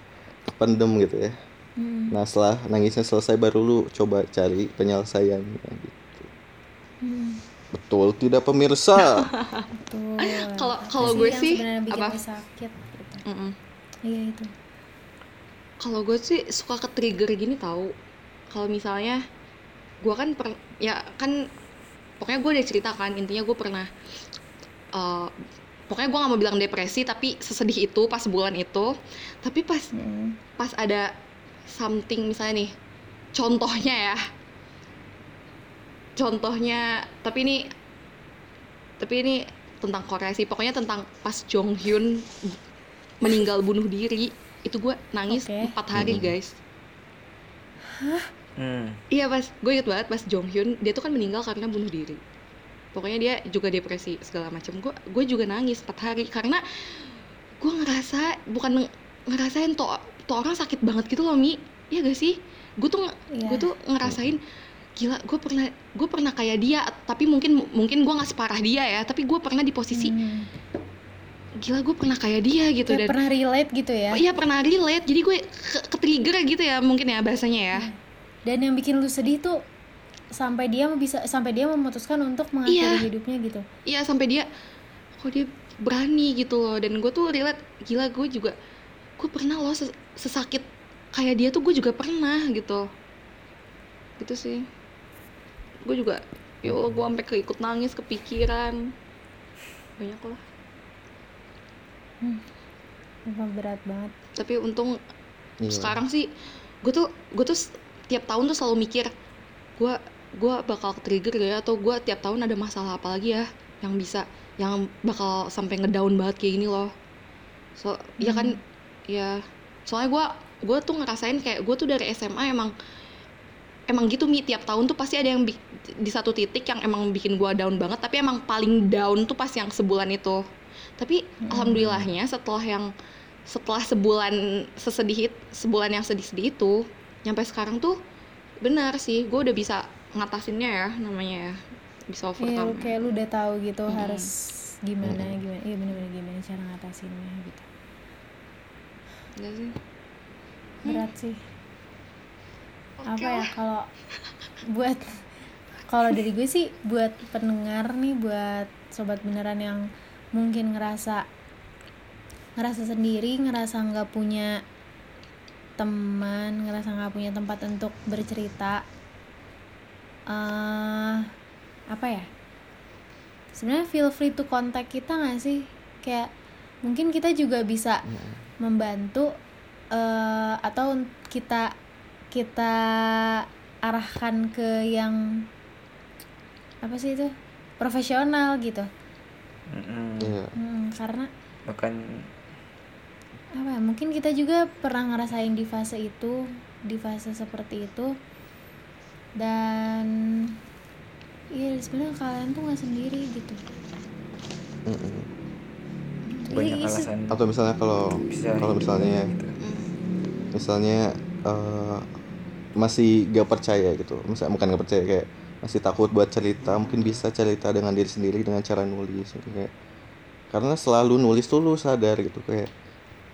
kependem gitu ya Hmm. nah setelah nangisnya selesai baru lu coba cari penyelesaian gitu. Hmm. betul tidak pemirsa Betul. Kalau- kalau gue sih, apa? sakit gitu. Mm-mm. Iya itu. Kalau gue sih suka ke trigger gini tahu. Kalau misalnya gue kan per, ya kan pokoknya gue udah cerita kan intinya gue pernah eh, pokoknya gue nggak mau bilang depresi tapi sesedih itu pas bulan itu. Tapi pas Hmm. pas ada something misalnya nih contohnya ya. Contohnya tapi ini tapi ini tentang Korea sih. Pokoknya tentang pas Jong Hyun meninggal bunuh diri itu gue nangis empat hari guys. Hmm. iya pas gue inget banget pas Jong Hyun dia tuh kan meninggal karena bunuh diri pokoknya dia juga depresi segala macam gue gue juga nangis empat hari karena gue ngerasa bukan nge- ngerasain tuh tuh orang sakit banget gitu loh mi iya gak sih gue tuh Iya. gue tuh ngerasain gila gue pernah gue pernah kayak dia tapi mungkin mungkin gue nggak separah dia ya tapi gue pernah di posisi Hmm. gila gue pernah kayak dia gitu Kayak dan pernah relate gitu ya. Oh iya pernah relate jadi gue ke, ke trigger gitu ya mungkin ya bahasanya ya Dan yang bikin lu sedih tuh sampai dia bisa sampai dia memutuskan untuk mengakhiri Iya. hidupnya gitu. Iya sampai dia kok dia berani gitu loh dan gue tuh relate gila gue juga gue pernah loh ses- sesakit kayak dia tuh gue juga pernah gitu gitu sih gue juga yo gue sampai keikut nangis kepikiran banyak lah Apa berat banget. tapi untung Iya. sekarang sih gue tuh gue tuh tiap tahun tuh selalu mikir gue gue bakal trigger ya atau gue tiap tahun ada masalah apa lagi ya yang bisa yang bakal sampai ngedown banget kayak gini loh. So ya kan ya. Soalnya gue gue tuh ngerasain kayak gue tuh dari SMA emang emang gitu mi tiap tahun tuh pasti ada yang di satu titik yang emang bikin gue down banget tapi emang paling down tuh pas yang sebulan itu. Tapi alhamdulillahnya setelah yang setelah sebulan sesedih sebulan yang sedih-sedih itu nyampe sekarang tuh benar sih gue udah bisa ngatasinnya ya namanya ya bisa Iya, lu overcome kayak lu udah tahu gitu Mm-mm. harus gimana gimana. Iya bener-bener gimana cara ngatasinnya gitu. Enggak sih Berat sih. Apa ya kalau buat kalau dari gue sih buat pendengar nih buat sobat beneran yang mungkin ngerasa ngerasa sendiri ngerasa nggak punya teman ngerasa nggak punya tempat untuk bercerita eh apa ya? Sebenarnya feel free to contact kita nggak sih? Kayak mungkin kita juga bisa membantu eh, atau kita kita arahkan ke yang apa sih itu? Profesional gitu. Iya. Hmm, karena Bukan apa ya, mungkin kita juga pernah ngerasain di fase itu di fase seperti itu dan iya sebenarnya kalian tuh nggak sendiri gitu. Mm-mm. banyak Iya, iya, alasan. Atau misalnya kalau bisa kalau misalnya gitu. misalnya eh, masih gak percaya gitu. Misalnya bukan gak percaya kayak masih takut buat cerita mungkin bisa cerita dengan diri sendiri dengan cara nulis gitu kayak karena selalu nulis tuh lu sadar gitu kayak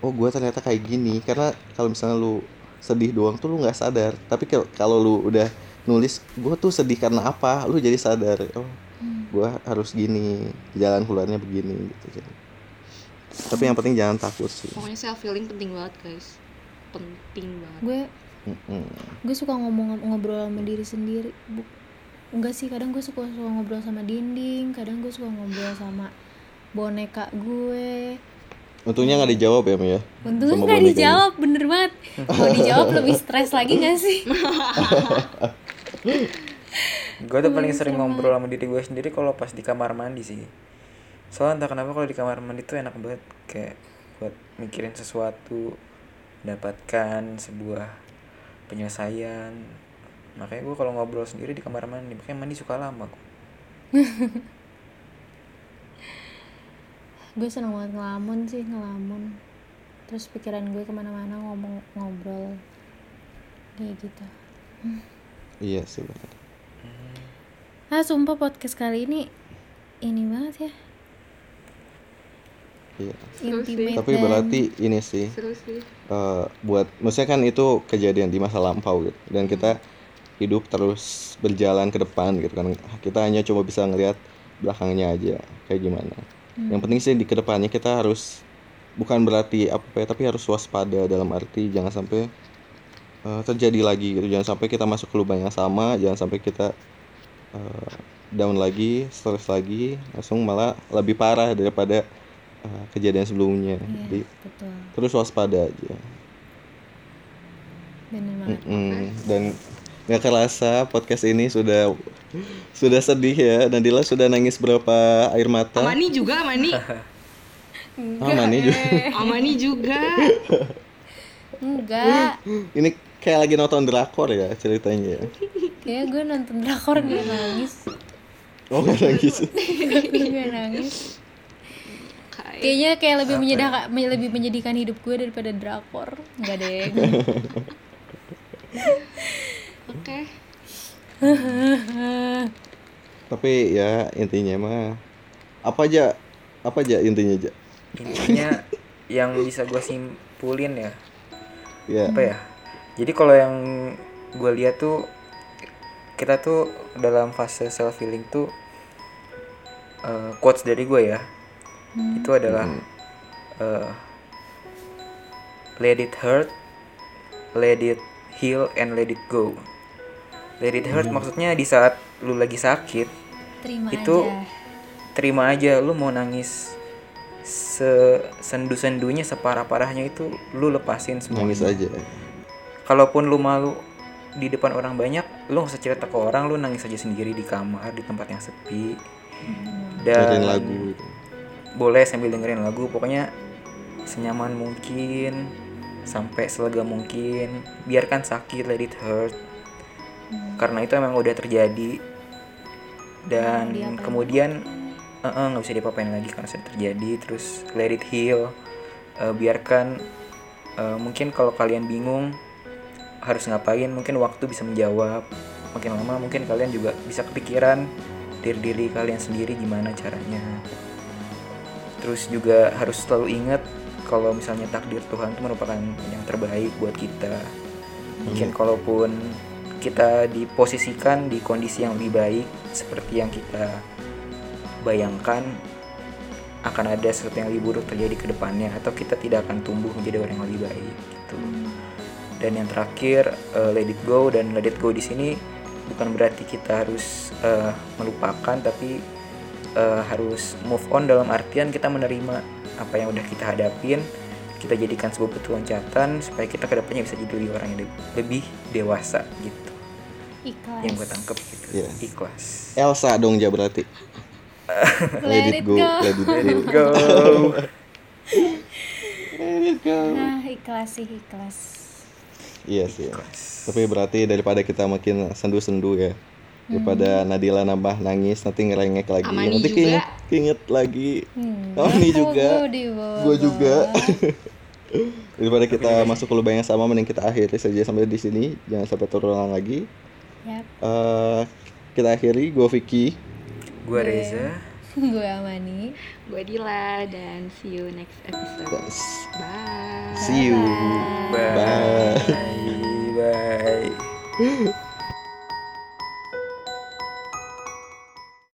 oh gua ternyata kayak gini. Karena kalau misalnya lu sedih doang tuh lu nggak sadar. Tapi kalau- kalau lu udah nulis gua tuh sedih karena apa? Lu jadi sadar. Oh gua harus gini jalan keluarnya begini gitu jadi tapi yang penting jangan takut sih. Pokoknya self healing penting banget guys. Penting banget. Gue Mm-mm. gue suka ngomong ngobrol sama diri sendiri Bu, enggak sih kadang gue suka, suka ngobrol sama dinding kadang gue suka ngobrol sama boneka gue. Untungnya nggak dijawab ya, Mi ya. Untungnya nggak dijawab, bener banget. Kalau dijawab lebih stres lagi gak sih? gue tuh paling sering ngobrol sama diri gue sendiri kalau pas di kamar mandi sih soalnya entah kenapa kalau di kamar mandi tuh enak banget kayak buat mikirin sesuatu mendapatkan sebuah penyelesaian makanya gue kalau ngobrol sendiri di kamar mandi makanya mandi suka lama kok gue seneng banget ngelamun sih, ngelamun. Terus pikiran gue ke mana-mana ngomong ngobrol kayak gitu. Iya sih benar. Ah, sumpah podcast kali ini ini banget ya. Iya. Seru sih. Intimate Tapi dan- berarti ini sih Seru sih. eh, buat maksudnya kan itu kejadian di masa lampau gitu dan kita hidup terus berjalan ke depan gitu kan kita hanya cuma bisa ngelihat belakangnya aja kayak gimana yang penting sih di ke depannya kita harus bukan berarti apa ya tapi harus waspada dalam arti jangan sampai eh, terjadi lagi gitu jangan sampai kita masuk ke lubang yang sama jangan sampai kita eh, down lagi stres lagi langsung malah lebih parah daripada eh, kejadian sebelumnya Iya, jadi betul. terus waspada aja Bener banget. Mm-mm. dan nggak kerasa podcast ini sudah sudah sedih ya Nadila sudah nangis berapa air mata Amani juga, Amani. ah Mani juga Amani juga. Enggak. ini kayak lagi nonton drakor ya ceritanya ya Kayak gue nonton drakor gak nangis. oh nggak nangis gue gak nangis. Kayak Kayaknya kayak lebih menyedihkan lebih menyedihkan hidup gue daripada drakor. Enggak deh. oke. tapi ya intinya mah apa aja apa aja intinya aja intinya yang bisa gue simpulin ya ya apa ya jadi kalau yang gue lihat tuh kita tuh dalam fase self healing tuh eh, quotes dari gue ya. Itu adalah eh, let it hurt let it heal and let it go. Let it hurt maksudnya di saat lu lagi sakit Terima Itu- aja. terima aja. Lu mau nangis sesendu sendunya separah parahnya itu lu lepasin semua. Nangis aja kalaupun lu malu di depan orang banyak lu nggak usah cerita ke orang lu nangis aja sendiri di kamar di tempat yang sepi. Dan dengerin lagu gitu. boleh sambil dengerin lagu pokoknya senyaman mungkin sampai selega mungkin. Biarkan sakit let it hurt. Karena itu emang udah terjadi. Dan diapain? kemudian eh, eh, nggak bisa diapa-apain lagi karena sudah terjadi. Terus let it heal. Eh, biarkan eh, mungkin kalau kalian bingung harus ngapain mungkin waktu bisa menjawab. Makin lama mungkin kalian juga bisa kepikiran diri diri kalian sendiri gimana caranya. Terus juga harus selalu ingat kalau misalnya takdir Tuhan itu merupakan yang terbaik buat kita. Mungkin kalaupun kita diposisikan di kondisi yang lebih baik seperti yang kita bayangkan akan ada sesuatu yang lebih buruk terjadi ke depannya atau kita tidak akan tumbuh menjadi orang yang lebih baik gitu. Dan yang terakhir eh, let it go dan let it go di sini bukan berarti kita harus eh, melupakan tapi eh, harus move on dalam artian kita menerima apa yang udah kita hadapin kita jadikan sebuah batu loncatan supaya kita ke depannya bisa jadi orang yang lebih dewasa gitu Ikhlas. yang gue tangkep gitu Iya. ikhlas Elsa dong ja berarti Let it go. let it let it go go Nah, ikhlas sih ikhlas. Iya sih. Tapi berarti daripada kita makin sendu-sendu ya daripada Nadila nambah nangis nanti ngerengek lagi. Amani nanti juga. keinget keinget lagi. Hmm. Amani juga. Gue juga. Daripada kita masuk ke lubang yang sama mending kita akhiri saja sampai di sini. Jangan sampai terulang lagi. Yap. Eh, kita akhiri. Gue Vicky. Gue Reza gue Amani. Gue Dila dan see you next episode. Bye. see you bye bye bye